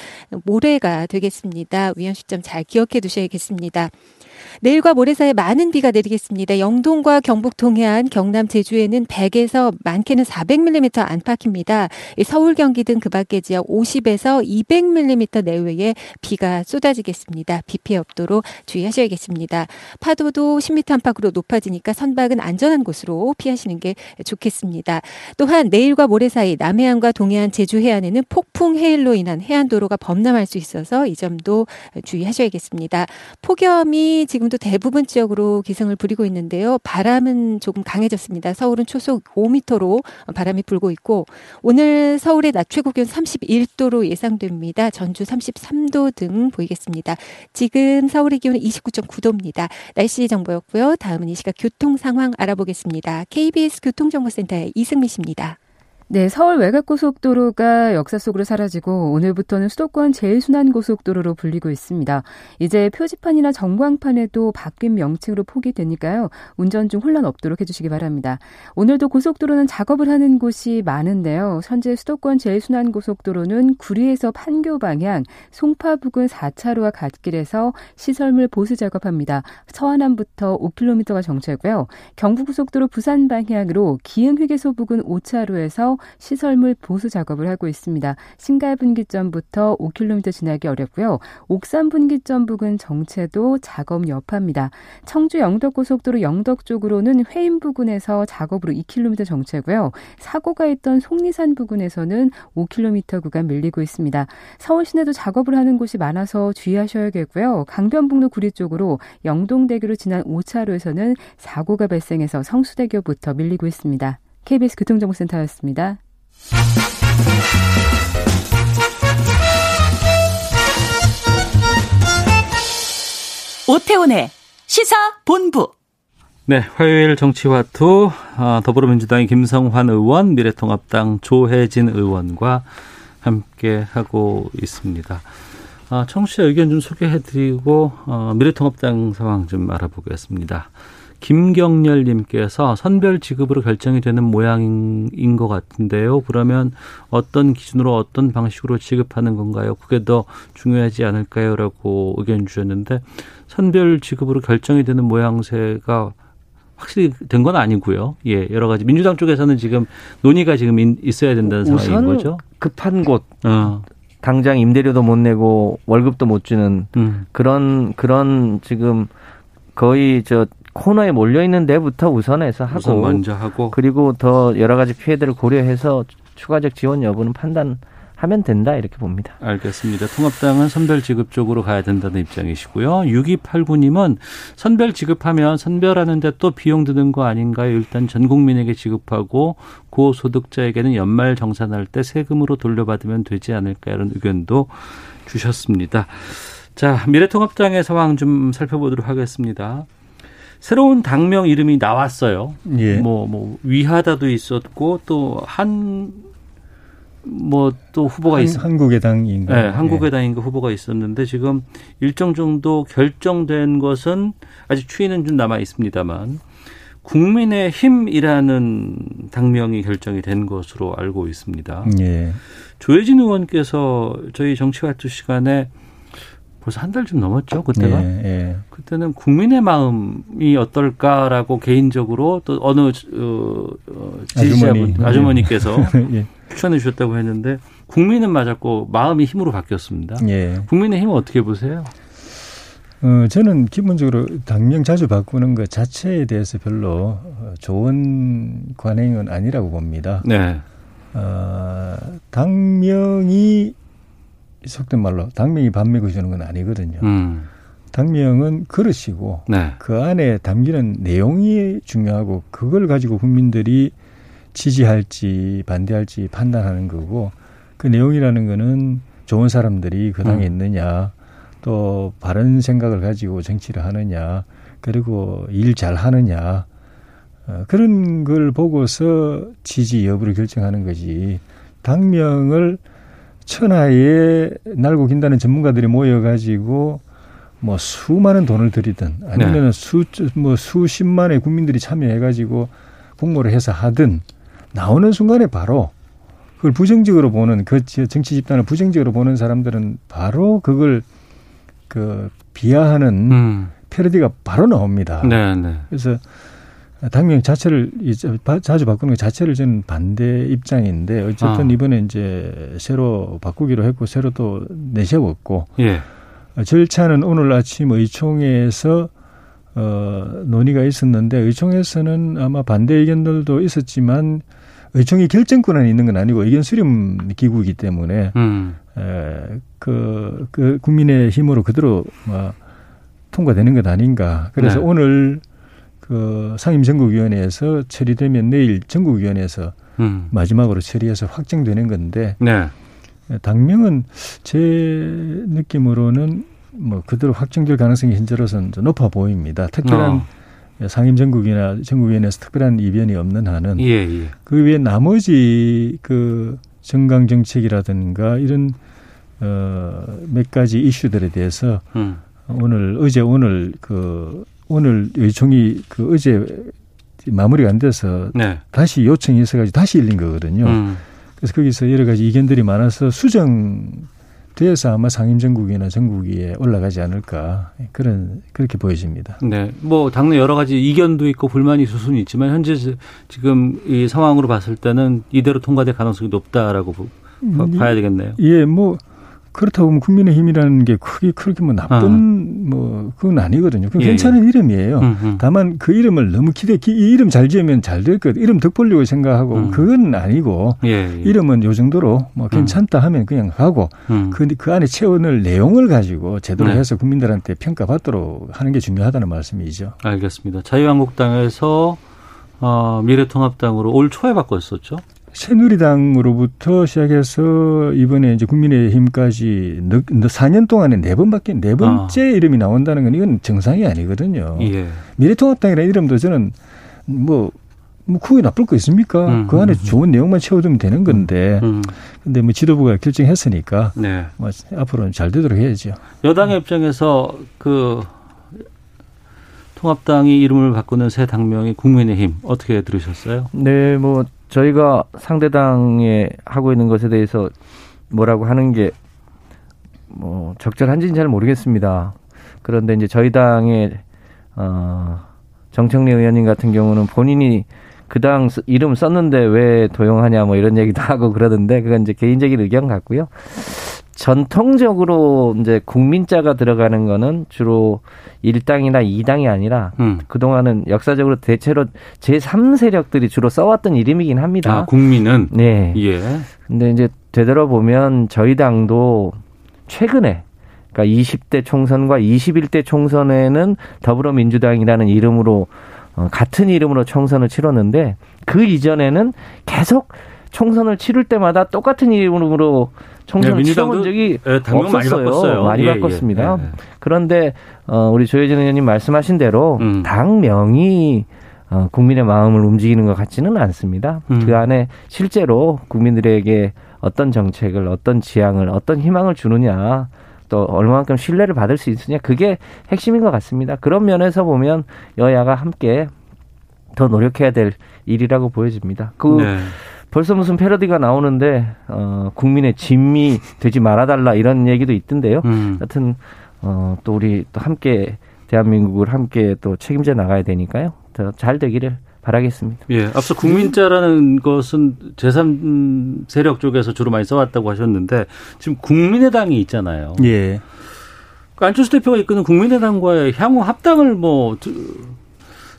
모레가 되겠습니다. 위험 시점 잘 기억해 두셔야겠습니다. 내일과 모레 사이에 많은 비가 내리겠습니다. 영동과 경북 동해안, 경남 제주에는 100에서 많게는 400mm 안팎입니다. 서울 경기 등 그 밖의 지역 50에서 200mm 내외의 비가 쏟아지겠습니다. 비 피해 없도록 주의하셔야겠습니다. 파도도 10m 안팎으로 높아지니까 선박은 안전한 곳으로 피하시는 게 좋겠습니다. 또한 내일과 모레 사이 남해안과 동해안 제주 해안에는 폭풍 해일로 인한 해안 도로가 범람할 수 있어서 이 점도 주의하셔야겠습니다. 폭염이 지금 도 대부분 지역으로 기승을 부리고 있는데요. 바람은 조금 강해졌습니다. 서울은 초속 5m로 바람이 불고 있고 오늘 서울의 낮 최고 기온 31도로 예상됩니다. 전주 33도 등 보이겠습니다. 지금 서울의 기온은 29.9도입니다. 날씨 정보였고요. 다음은 이 시각 교통 상황 알아보겠습니다. KBS 교통정보센터의 이승미 씨입니다. 네, 서울 외곽고속도로가 역사 속으로 사라지고 오늘부터는 수도권 제일순환고속도로로 불리고 있습니다. 이제 표지판이나 전광판에도 바뀐 명칭으로 포기되니까요. 운전 중 혼란 없도록 해주시기 바랍니다. 오늘도 고속도로는 작업을 하는 곳이 많은데요. 현재 수도권 제일순환고속도로는 구리에서 판교 방향, 송파 부근 4차로와 갓길에서 시설물 보수 작업합니다. 서안암부터 5km가 정체고요. 경부고속도로 부산 방향으로 기흥 휴게소 부근 5차로에서 시설물 보수 작업을 하고 있습니다. 신갈 분기점부터 5km 지나기 어렵고요. 옥산 분기점 부근 정체도 작업 여파입니다. 청주 영덕고속도로 영덕 쪽으로는 회인 부근에서 작업으로 2km 정체고요. 사고가 있던 속리산 부근에서는 5km 구간 밀리고 있습니다. 서울 시내도 작업을 하는 곳이 많아서 주의하셔야겠고요. 강변북로 구리 쪽으로 영동대교로 지난 5차로에서는 사고가 발생해서 성수대교부터 밀리고 있습니다. KBS 교통정보센터였습니다. 오태훈의 시사 본부. 네, 화요일 정치화투 어, 더불어민주당의 김성환 의원, 미래통합당 조혜진 의원과 함께 하고 있습니다. 어, 청취자 의견 좀 소개해드리고 어, 미래통합당 상황 좀 알아보겠습니다. 김경렬님께서 선별 지급으로 결정이 되는 모양인 것 같은데요. 그러면 어떤 기준으로 어떤 방식으로 지급하는 건가요? 그게 더 중요하지 않을까요? 라고 의견 주셨는데 선별 지급으로 결정이 되는 모양새가 확실히 된 건 아니고요. 예, 여러 가지 민주당 쪽에서는 지금 논의가 지금 있어야 된다는 상황인 거죠. 급한 곳. 어. 당장 임대료도 못 내고 월급도 못 주는 음. 그런 그런 지금 거의 저 코너에 몰려 있는 데부터 우선해서 하고 우선 먼저 하고 그리고 더 여러 가지 피해들을 고려해서 추가적 지원 여부는 판단 하면 된다 이렇게 봅니다. 알겠습니다. 통합당은 선별 지급 쪽으로 가야 된다는 입장이시고요. 6289님은 선별 지급하면 선별하는데 또 비용 드는 거 아닌가요? 일단 전 국민에게 지급하고 고소득자에게는 연말 정산할 때 세금으로 돌려받으면 되지 않을까 이런 의견도 주셨습니다. 자, 미래통합당의 상황 좀 살펴보도록 하겠습니다. 새로운 당명 이름이 나왔어요. 예. 뭐, 뭐, 위하다도 있었고, 또, 한, 뭐, 또 후보가 있 한국의 당인가. 네, 한국의 예. 당인가 후보가 있었는데, 지금 일정 정도 결정된 것은 아직 추이는 좀 남아 있습니다만, 국민의 힘이라는 당명이 결정이 된 것으로 알고 있습니다. 예. 조혜진 의원께서 저희 정치활동 시간에 벌써 한 달 좀 넘었죠 그때가. 예, 예. 그때는 국민의 마음이 어떨까라고 개인적으로 또 어느 어, 어 지지자분 아주머니. 아주머니께서 [laughs] 예. 추천해 주셨다고 했는데 국민은 맞았고 마음이 힘으로 바뀌었습니다. 예. 국민의 힘은 어떻게 보세요? 어, 저는 기본적으로 당명 자주 바꾸는 것 자체에 대해서 별로 좋은 관행은 아니라고 봅니다. 네. 어, 당명이 속된 말로 당명이 밥 먹여주는 건 아니거든요. 음. 당명은 그릇이고 네. 그 안에 담기는 내용이 중요하고 그걸 가지고 국민들이 지지할지 반대할지 판단하는 거고 그 내용이라는 거는 좋은 사람들이 그 당에 음. 있느냐 또 바른 생각을 가지고 정치를 하느냐 그리고 일 잘 하느냐 어, 그런 걸 보고서 지지 여부를 결정하는 거지 당명을 천하에 날고 긴다는 전문가들이 모여가지고 뭐 수많은 돈을 들이든 아니면 네. 수뭐 수십만의 국민들이 참여해가지고 공모를 해서 하든 나오는 순간에 바로 그걸 부정적으로 보는 그 정치 집단을 부정적으로 보는 사람들은 바로 그걸 그 비하하는 음. 패러디가 바로 나옵니다. 네, 네. 그래서 당명 자체를 자주 바꾸는 것 자체를 저는 반대 입장인데 어쨌든 아. 이번에 이제 새로 바꾸기로 했고 새로 또 내세웠고 예. 절차는 오늘 아침 의총에서 어 논의가 있었는데 의총에서는 아마 반대 의견들도 있었지만 의총이 결정권은 있는 건 아니고 의견 수렴 기구이기 때문에 음. 에, 그, 그 국민의 힘으로 그대로 뭐 통과되는 것 아닌가. 그래서 네. 오늘 그 상임전국위원회에서 처리되면 내일 전국위원회에서 음. 마지막으로 처리해서 확정되는 건데 네. 당명은 제 느낌으로는 뭐 그대로 확정될 가능성이 현재로서는 좀 높아 보입니다. 특별한 상임전국이나 전국위원회에서 특별한 이변이 없는 한은 예, 예. 그 외에 나머지 그 정강 정책이라든가 이런 어몇 가지 이슈들에 대해서 음. 오늘 어제 오늘 그 오늘 의총이 그 어제 마무리가 안 돼서 네. 다시 요청이 있어가지고 다시 열린 거거든요. 음. 그래서 거기서 여러 가지 이견들이 많아서 수정 돼서 아마 상임정국이나 전국위에 올라가지 않을까 그런 그렇게 보여집니다. 네. 뭐 당내 여러 가지 이견도 있고 불만이 있을 수는 있지만 현재 지금 이 상황으로 봤을 때는 이대로 통과될 가능성이 높다라고 음, 봐야 되겠네요. 예, 뭐 그렇다고 보면 국민의힘이라는 게 크게 그렇게 뭐 나쁜 아. 뭐 그건 아니거든요. 그건 예, 괜찮은 이름이에요. 음, 음. 다만 그 이름을 너무 기대 기- 이 이름 잘 지으면 잘 될 것. 이름 덕 보려고 생각하고 음. 그건 아니고 예, 예. 이름은 요 정도로 뭐 괜찮다 하면 그냥 가고 음. 그, 그 안에 채워넣을 내용을 가지고 제대로 네. 해서 국민들한테 평가받도록 하는 게 중요하다는 말씀이죠. 알겠습니다. 자유한국당에서 어, 미래통합당으로 올 초에 바꿨었죠. 새누리당으로부터 시작해서 이번에 이제 국민의힘까지 4년 동안에 네 번밖에 네 번째 이름이 나온다는 건 이건 정상이 아니거든요. 예. 미래통합당이라는 이름도 저는 뭐, 뭐 그게 나쁠 거 있습니까? 음, 그 안에 음, 좋은 내용만 채워두면 되는 건데. 음. 근데 뭐 지도부가 결정했으니까 네. 뭐 앞으로는 잘 되도록 해야죠. 여당의 입장에서 그 통합당이 이름을 바꾸는 새 당명이 국민의힘 어떻게 들으셨어요? 네, 뭐 저희가 상대당에 하고 있는 것에 대해서 뭐라고 하는 게 뭐 적절한지는 잘 모르겠습니다. 그런데 이제 저희 당의 어 정청래 의원님 같은 경우는 본인이 그 당 이름 썼는데 왜 도용하냐 뭐 이런 얘기도 하고 그러던데 그건 이제 개인적인 의견 같고요. 전통적으로 이제 국민자가 들어가는 거는 주로 1당이나 2당이 아니라 음. 그동안은 역사적으로 대체로 제3세력들이 주로 써왔던 이름이긴 합니다. 아, 국민은 네. 예. 근데 이제 되돌아보면 저희 당도 최근에 그러니까 20대 총선과 21대 총선에는 더불어민주당이라는 이름으로 어, 같은 이름으로 총선을 치렀는데 그 이전에는 계속 총선을 치를 때마다 똑같은 이름으로 총선을 네, 치러본 적이 예, 당명 많이 없었어요. 바꿨어요. 많이 예, 바꿨습니다. 예, 예. 그런데 어, 우리 조혜진 의원님 말씀하신 대로 음. 당명이 어, 국민의 마음을 움직이는 것 같지는 않습니다. 음. 그 안에 실제로 국민들에게 어떤 정책을, 어떤 지향을, 어떤 희망을 주느냐, 또 얼마만큼 신뢰를 받을 수 있느냐, 그게 핵심인 것 같습니다. 그런 면에서 보면 여야가 함께 더 노력해야 될 일이라고 보여집니다. 그 네. 벌써 무슨 패러디가 나오는데 어, 국민의 짐이 되지 말아달라 이런 얘기도 있던데요. 음. 하여튼 어, 또 우리 또 함께 대한민국을 함께 또 책임져 나가야 되니까요. 더 잘 되기를 바라겠습니다. 예, 앞서 국민자라는 것은 제3 세력 쪽에서 주로 많이 써왔다고 하셨는데 지금 국민의당이 있잖아요. 예. 그 안철수 대표가 이끄는 국민의당과의 향후 합당을 뭐 두-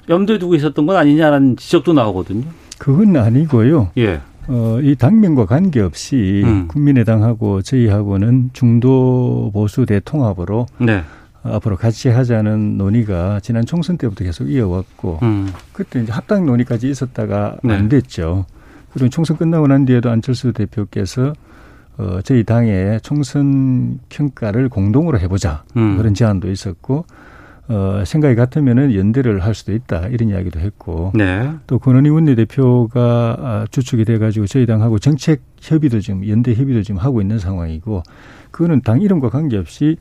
염두에 두고 있었던 건 아니냐라는 지적도 나오거든요. 그건 아니고요. 예. 어, 이 당명과 관계없이 음. 국민의당하고 저희하고는 중도 보수 대통합으로 네. 앞으로 같이 하자는 논의가 지난 총선 때부터 계속 이어왔고 음. 그때 이제 합당 논의까지 있었다가 네. 안 됐죠. 그리고 총선 끝나고 난 뒤에도 안철수 대표께서 어, 저희 당의 총선 평가를 공동으로 해보자 음. 그런 제안도 있었고 어, 생각이 같으면은 연대를 할 수도 있다 이런 이야기도 했고 네. 또 권은희 원내대표가 아, 주축이 돼가지고 저희 당하고 정책 협의도 지금 연대 협의도 지금 하고 있는 상황이고 그거는 당 이름과 관계없이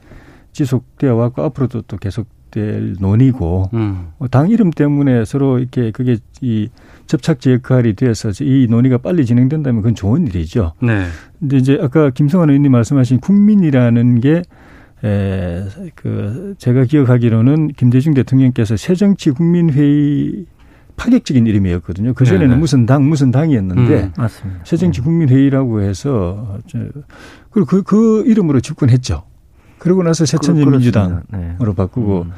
지속되어 왔고 앞으로도 또 계속될 논의고 음. 어, 당 이름 때문에 서로 이렇게 그게 이 접착제 역할이 돼서 이 논의가 빨리 진행된다면 그건 좋은 일이죠. 네. 근데 이제 아까 김성환 의원님 말씀하신 국민이라는 게 에, 그, 제가 기억하기로는 김대중 대통령께서 새정치 국민회의 파격적인 이름이었거든요. 그 전에는 네네. 무슨 당, 무슨 당이었는데, 음, 맞습니다. 새정치 국민회의라고 해서, 저, 그리고 그, 그 이름으로 집권했죠. 그러고 나서 새천년 그렇- 민주당으로. 네. 바꾸고 음.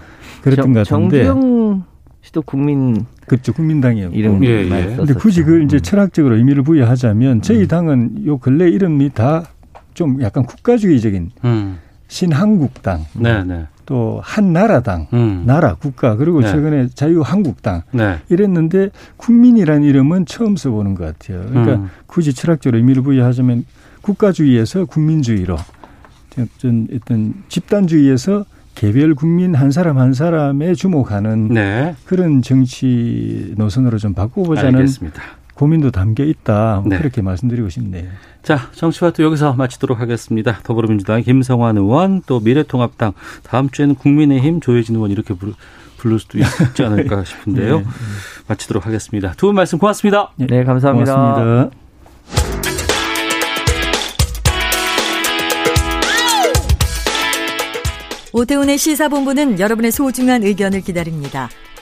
그랬던 것 정- 같은데. 정주영 씨도 국민 그렇죠. 국민당이었고. 이름 예, 예. 근데 굳이 그걸 이제 음. 철학적으로 의미를 부여하자면 저희 당은 요 근래 이름이 다 좀 약간 국가주의적인 음. 신한국당, 네, 네. 또 한나라당, 음. 나라 국가 그리고 네. 최근에 자유한국당 네. 이랬는데 국민이라는 이름은 처음 써보는 것 같아요. 그러니까 음. 굳이 철학적으로 의미를 부여하자면 국가주의에서 국민주의로 어떤 어떤 집단주의에서 개별 국민 한 사람 한 사람에 주목하는 네. 그런 정치 노선으로 좀 바꾸고자는 알겠습니다. 고민도 담겨 있다. 뭐 네. 그렇게 말씀드리고 싶네요. 자, 정치와도 여기서 마치도록 하겠습니다. 더불어민주당 김성환 의원, 또 미래통합당, 다음 주에는 국민의힘 조혜진 의원 이렇게 부르, 부를 수도 있지 않을까 [laughs] 싶은데요. 네. 마치도록 하겠습니다. 두 분 말씀 고맙습니다. 네, 감사합니다. 고맙습니다. 오태훈의 시사본부는 여러분의 소중한 의견을 기다립니다.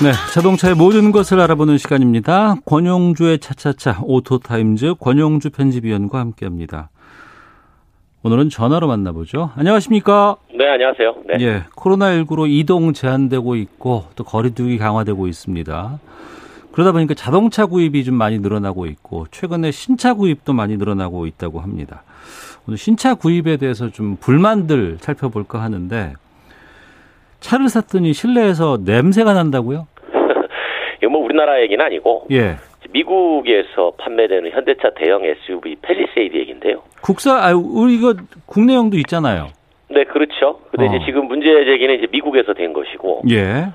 네, 자동차의 모든 것을 알아보는 시간입니다. 권용주의 차차차 오토타임즈 권용주 편집위원과 함께합니다. 오늘은 전화로 만나보죠. 안녕하십니까? 네, 안녕하세요. 네. 예, 코로나19로 이동 제한되고 있고 또 거리두기 강화되고 있습니다. 그러다 보니까 자동차 구입이 좀 많이 늘어나고 있고 최근에 신차 구입도 많이 늘어나고 있다고 합니다. 오늘 신차 구입에 대해서 좀 불만들 살펴볼까 하는데 차를 샀더니 실내에서 냄새가 난다고요? [laughs] 이거 뭐 우리나라 얘기는 아니고 예. 미국에서 판매되는 현대차 대형 SUV 펠리세이드 얘기인데요. 국사 아 우리 이거 국내형도 있잖아요. 네, 그렇죠. 근데 어. 이제 지금 문제 제기는 이제 미국에서 된 것이고 예.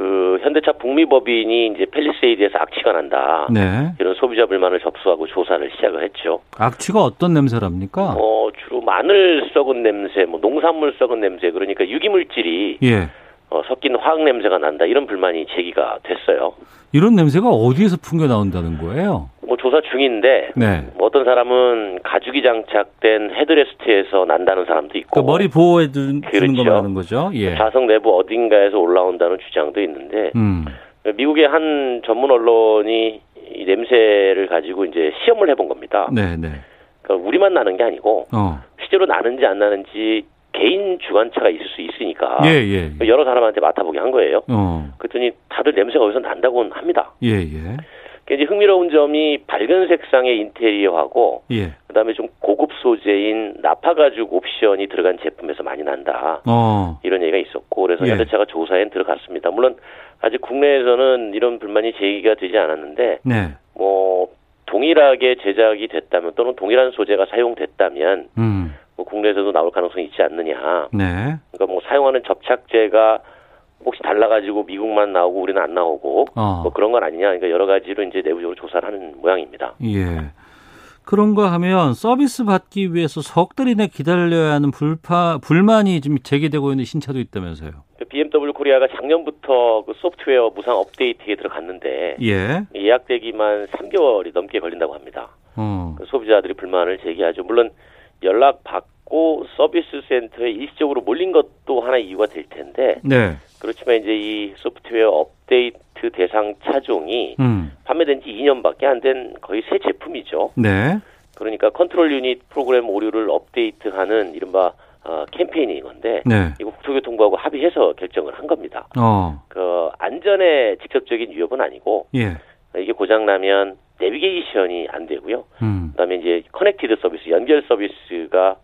그 현대차 북미법인이 이제 펠리세이드에서 악취가 난다. 네. 이런 소비자 불만을 접수하고 조사를 시작을 했죠. 악취가 어떤 냄새랍니까? 어, 주로 마늘 썩은 냄새, 뭐 농산물 썩은 냄새, 그러니까 유기물질이 예. 어, 섞인 화학 냄새가 난다. 이런 불만이 제기가 됐어요. 이런 냄새가 어디에서 풍겨 나온다는 거예요? 뭐 조사 중인데 네. 뭐 어떤 사람은 가죽이 장착된 헤드레스트에서 난다는 사람도 있고 그 머리 보호해 두- 주는 그렇죠. 거 말하는 거죠. 예. 좌석 내부 어딘가에서 올라온다는 주장도 있는데 음. 미국의 한 전문 언론이 이 냄새를 가지고 이제 시험을 해본 겁니다. 네, 네. 그러니까 우리만 나는 게 아니고 어. 실제로 나는지 안 나는지 개인 주관차가 있을 수 있으니까 예, 예. 여러 사람한테 맡아보게 한 거예요. 어. 그랬더니 다들 냄새가 어디서 난다고 합니다. 예, 예. 이제 흥미로운 점이 밝은 색상의 인테리어하고 예. 그다음에 좀 고급 소재인 나파 가죽 옵션이 들어간 제품에서 많이 난다. 어. 이런 얘기가 있었고 그래서 예. 현대차가 조사에 들어갔습니다. 물론 아직 국내에서는 이런 불만이 제기가 되지 않았는데 네. 뭐 동일하게 제작이 됐다면 또는 동일한 소재가 사용됐다면 음. 뭐 국내에서도 나올 가능성이 있지 않느냐. 네. 그러니까 뭐 사용하는 접착제가 혹시 달라가지고 미국만 나오고 우리는 안 나오고 어. 뭐 그런 건 아니냐. 그러니까 여러 가지로 이제 내부적으로 조사를 하는 모양입니다. 예. 그런가 하면 서비스 받기 위해서 석 달이나 기다려야 하는 불파, 불만이 좀 제기되고 있는 신차도 있다면서요. 그 BMW 코리아가 작년부터 그 소프트웨어 무상 업데이트에 들어갔는데 예. 예약되기만 3개월이 넘게 걸린다고 합니다. 어. 그 소비자들이 불만을 제기하죠. 물론 연락 받고 서비스 센터에 일시적으로 몰린 것도 하나 이유가 될 텐데 네. 그렇지만 이제 이 소프트웨어 업데이트 대상 차종이 음. 판매된 지 2년밖에 안 된 거의 새 제품이죠. 네. 그러니까 control unit 프로그램 오류를 업데이트하는 이른바 어, 캠페인인 건데 네. 이거 국토교통부하고 합의해서 결정을 한 겁니다. 어. 그 안전에 직접적인 위협은 아니고 예. 이게 고장 나면 내비게이션이 안 되고요. 음. 그다음에 이제 connected 서비스, 연결 서비스가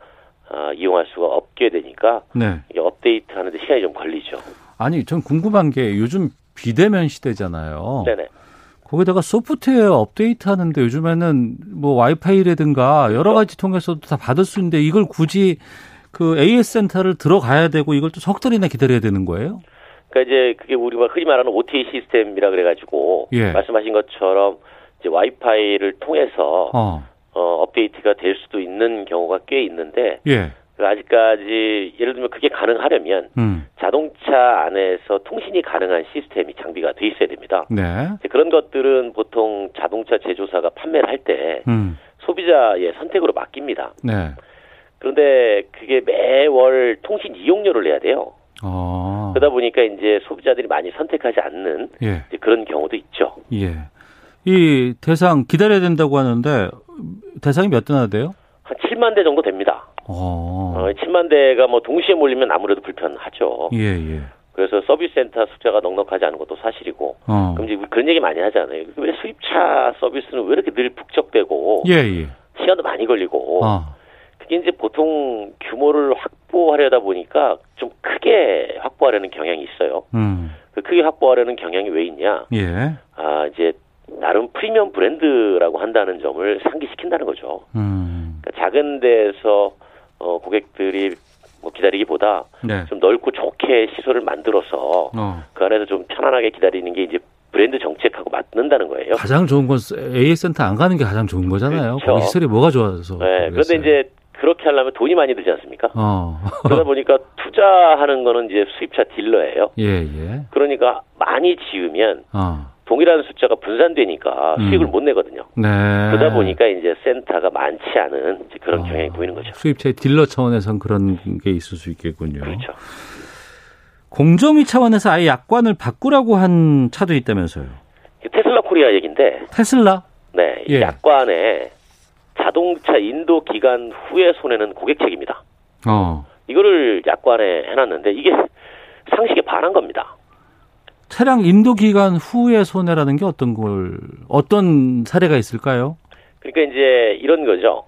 아, 이용할 수가 없게 되니까 네. 이게 업데이트하는데 시간이 좀 걸리죠. 아니, 전 궁금한 게 요즘 비대면 시대잖아요. 네네. 거기다가 소프트웨어 업데이트 하는데 요즘에는 뭐 와이파이라든가 여러 가지 통해서도 다 받을 수 있는데 이걸 굳이 그 AS 센터를 들어가야 되고 이걸 또 석 달이나 기다려야 되는 거예요? 그러니까 이제 그게 우리가 흔히 말하는 OTA 시스템이라 그래가지고 예. 말씀하신 것처럼 이제 와이파이를 통해서 어. 어, 업데이트가 될 수도 있는 경우가 꽤 있는데 예. 그 아직까지 예를 들면 그게 가능하려면 음. 자동차 안에서 통신이 가능한 시스템이 장비가 돼 있어야 됩니다. 네. 그런 것들은 보통 자동차 제조사가 판매를 할때 음. 소비자의 선택으로 맡깁니다. 네. 그런데 그게 매월 통신 이용료를 내야 돼요. 어. 그러다 보니까 이제 소비자들이 많이 선택하지 않는 예. 그런 경우도 있죠. 예. 이 대상 기다려야 된다고 하는데 대상이 몇 대나 돼요? 한 7만 대 정도 됩니다. 어. 어, 7만 대가 뭐 동시에 몰리면 아무래도 불편하죠. 예, 예. 그래서 서비스 센터 숫자가 넉넉하지 않은 것도 사실이고. 어. 그럼 이제 그런 얘기 많이 하잖아요. 왜 수입차 서비스는 왜 이렇게 늘 북적대고 예, 예. 시간도 많이 걸리고 어. 그게 이제 보통 규모를 확보하려다 보니까 좀 크게 확보하려는 경향이 있어요. 음. 그 크게 확보하려는 경향이 왜 있냐? 예. 아 이제 나름 프리미엄 브랜드라고 한다는 점을 상기시킨다는 거죠. 음. 그러니까 작은 데서 어, 고객들이 뭐 기다리기보다 네. 좀 넓고 좋게 시설을 만들어서 어. 그 안에서 좀 편안하게 기다리는 게 이제 브랜드 정책하고 맞는다는 거예요. 가장 좋은 건 AS 센터 안 가는 게 가장 좋은 거잖아요. 거기 시설이 뭐가 좋아서. 네, 그런데. 이제 그렇게 하려면 돈이 많이 들지 않습니까? 어. 그러다 보니까 투자하는 거는 이제 수입차 딜러예요. [laughs] 예, 예. 그러니까 많이 지으면 어. 동일한 숫자가 분산되니까 음. 수익을 못 내거든요. 네. 그러다 보니까 이제 센터가 많지 않은 그런 경향이 보이는 거죠. 수입차의 딜러 차원에선 그런 게 있을 수 있겠군요. 그렇죠. 공정위 차원에서 아예 약관을 바꾸라고 한 차도 있다면서요. 테슬라 코리아 얘기인데, 테슬라? 네, 이 예. 약관에 자동차 인도 기간 후에 손해는 고객 책임이다. 어. 이거를 약관에 해놨는데 이게 [laughs] 상식에 반한 겁니다. 차량 인도 기간 후에 손해라는 게 어떤 걸 어떤 사례가 있을까요? 그러니까 이제 이런 거죠.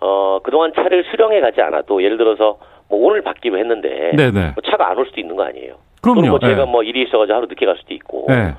어, 그동안 차를 수령해 가지 않아도 예를 들어서 뭐 오늘 받기로 했는데 네네. 뭐 차가 안 올 수도 있는 거 아니에요. 그럼요. 뭐 제가 예. 뭐 일이 있어가지고 하루 늦게 갈 수도 있고 네.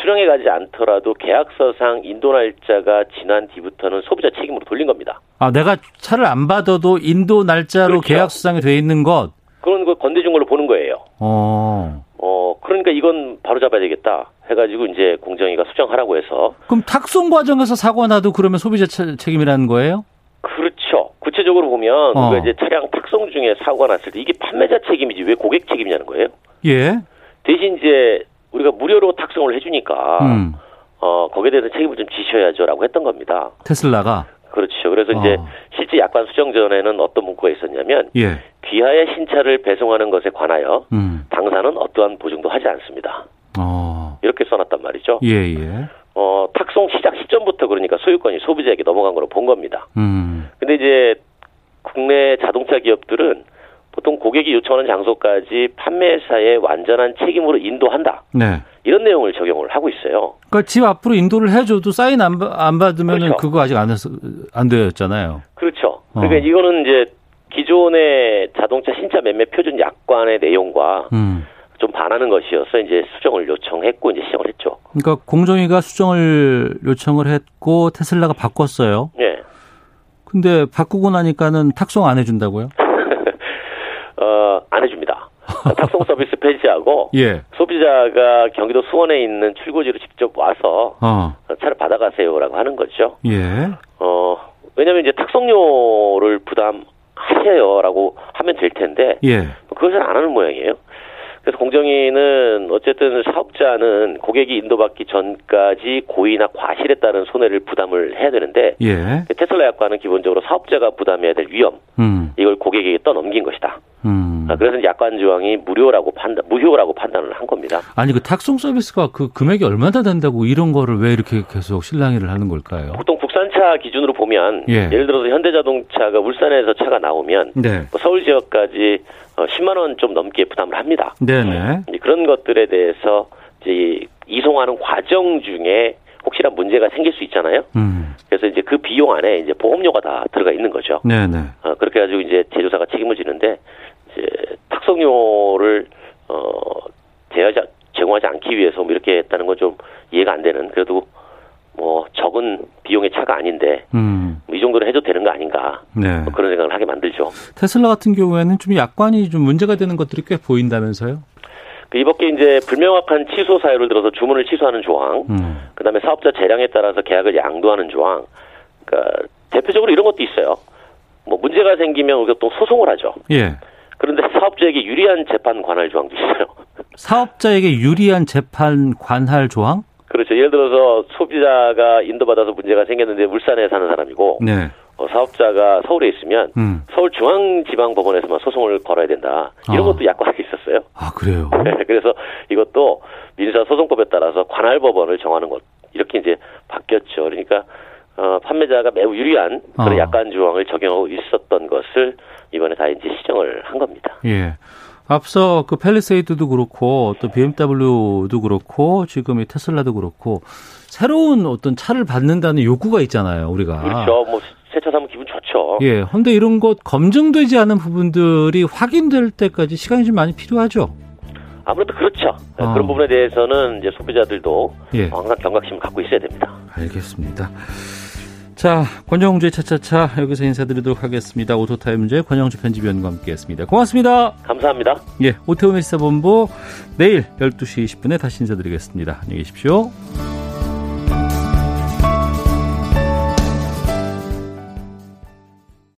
수령해 가지 않더라도 계약서상 인도 날짜가 지난 뒤부터는 소비자 책임으로 돌린 겁니다. 아, 내가 차를 안 받아도 인도 날짜로 그렇죠. 계약 수상이 돼 있는 것. 그런 걸 건네준 걸로 보는 거예요. 어. 어, 그러니까 이건 바로 잡아야 되겠다. 해가지고 이제 공정위가 수정하라고 해서 그럼 탁송 과정에서 사고 나도 그러면 소비자 차- 책임이라는 거예요? 그렇죠. 구체적으로 보면 어. 우리가 이제 차량 탁송 중에 사고가 났을 때 이게 판매자 책임이지 왜 고객 책임이냐는 거예요. 예. 대신 이제 우리가 무료로 탁송을 해주니까 음. 어 거기에 대해서 책임을 좀 지셔야죠라고 했던 겁니다. 테슬라가 그렇죠. 그래서 이제 어. 실제 약관 수정 전에는 어떤 문구가 있었냐면 예. 귀하의 신차를 배송하는 것에 관하여 음. 당사는 어떠한 보증도 하지 않습니다. 어. 이렇게 써놨단 말이죠. 예, 예. 어 탁송 시작 시점부터 그러니까 소유권이 소비자에게 넘어간 거로 본 겁니다. 음. 근데 이제 국내 자동차 기업들은 보통 고객이 요청하는 장소까지 판매사의 완전한 책임으로 인도한다. 네. 이런 내용을 적용을 하고 있어요. 그러니까 집 앞으로 인도를 해줘도 사인 안, 받- 안 받으면은 그렇죠. 그거 아직 안 했어, 안 되었잖아요. 그렇죠. 어. 그러니까 이거는 이제 기존의 자동차 신차 매매 표준 약관의 내용과 음. 좀 반하는 것이어서 이제 수정을 요청했고 이제 시정을 했죠. 그러니까 공정위가 수정을 요청을 했고 테슬라가 바꿨어요. 예. 근데 바꾸고 나니까는 탁송 안 해준다고요? [laughs] 어, 안 해줍니다. [laughs] 탁송 서비스 폐지하고 예. 소비자가 경기도 수원에 있는 출고지로 직접 와서 어. 차를 받아가세요라고 하는 거죠. 예. 어, 왜냐면 이제 탁송료를 부담하세요라고 하면 될 텐데 예. 그것을 안 하는 모양이에요. 그래서 공정위는 어쨌든 사업자는 고객이 인도받기 전까지 고의나 과실에 따른 손해를 부담을 해야 되는데 예. 테슬라 약관은 기본적으로 사업자가 부담해야 될 위험 음. 이걸 고객에게 떠넘긴 것이다. 음. 아, 그래서 약관 조항이 무료라고 판단, 무효라고 판단을 한 겁니다. 아니 그 탁송 서비스가 그 금액이 얼마나 된다고 이런 거를 왜 이렇게 계속 실랑이를 하는 걸까요? 보통 국산차 기준으로 보면 예. 예를 들어서 현대자동차가 울산에서 차가 나오면 네. 뭐 서울 지역까지 어, 10만 원 좀 넘게 부담을 합니다. 네네. 그런 것들에 대해서 이제 이송하는 과정 중에 혹시나 문제가 생길 수 있잖아요. 음. 그래서 이제 그 비용 안에 이제 보험료가 다 들어가 있는 거죠. 네네. 어, 그렇게 해가지고 이제 제조사가 책임을 지는데 이제 탁송료를 어 제하지 제공하지 않기 위해서 뭐 이렇게 했다는 건 좀 이해가 안 되는 그래도 뭐 적은 비용의 차가 아닌데 음. 뭐 이 정도는 해도 되는 거 아닌가 네. 뭐 그런 생각을 하게 만들죠. 테슬라 같은 경우에는 좀 약관이 좀 문제가 되는 것들이 꽤 보인다면서요? 그 이밖에 이제 불명확한 취소 사유를 들어서 주문을 취소하는 조항, 음. 그다음에 사업자 재량에 따라서 계약을 양도하는 조항. 그러니까 대표적으로 이런 것도 있어요. 뭐 문제가 생기면 우리가 또 소송을 하죠. 예. 그런데 [laughs] 사업자에게 유리한 재판 관할 조항도 있어요. [laughs] 사업자에게 유리한 재판 관할 조항? 그렇죠. 예를 들어서 소비자가 인도받아서 문제가 생겼는데 울산에 사는 사람이고 네. 어, 사업자가 서울에 있으면 음. 서울중앙지방법원에서만 소송을 걸어야 된다. 이런 어. 것도 약관에 있었어요. 아 그래요? [laughs] 그래서 이것도 민사소송법에 따라서 관할법원을 정하는 것 이렇게 이제 바뀌었죠. 그러니까 어, 판매자가 매우 유리한 그런 어. 약관 조항을 적용하고 있었던 것을 이번에 다 이제 시정을 한 겁니다. 예. 앞서 그 팰리세이드도 그렇고 또 BMW도 그렇고 지금 이 테슬라도 그렇고 새로운 어떤 차를 받는다는 요구가 있잖아요, 우리가. 그렇죠. 뭐 새 차 사면 기분 좋죠. 예. 근데 이런 것 검증되지 않은 부분들이 확인될 때까지 시간이 좀 많이 필요하죠. 아무래도 그렇죠. 어. 그런 부분에 대해서는 이제 소비자들도 예. 항상 경각심을 갖고 있어야 됩니다. 알겠습니다. 자, 권영주의 차차차 여기서 인사드리도록 하겠습니다. 오토타임즈의 권영주 편집위원과 함께했습니다. 고맙습니다. 감사합니다. 예, 오태훈의 시사본부 내일 12시 20분에 다시 인사드리겠습니다. 안녕히 계십시오.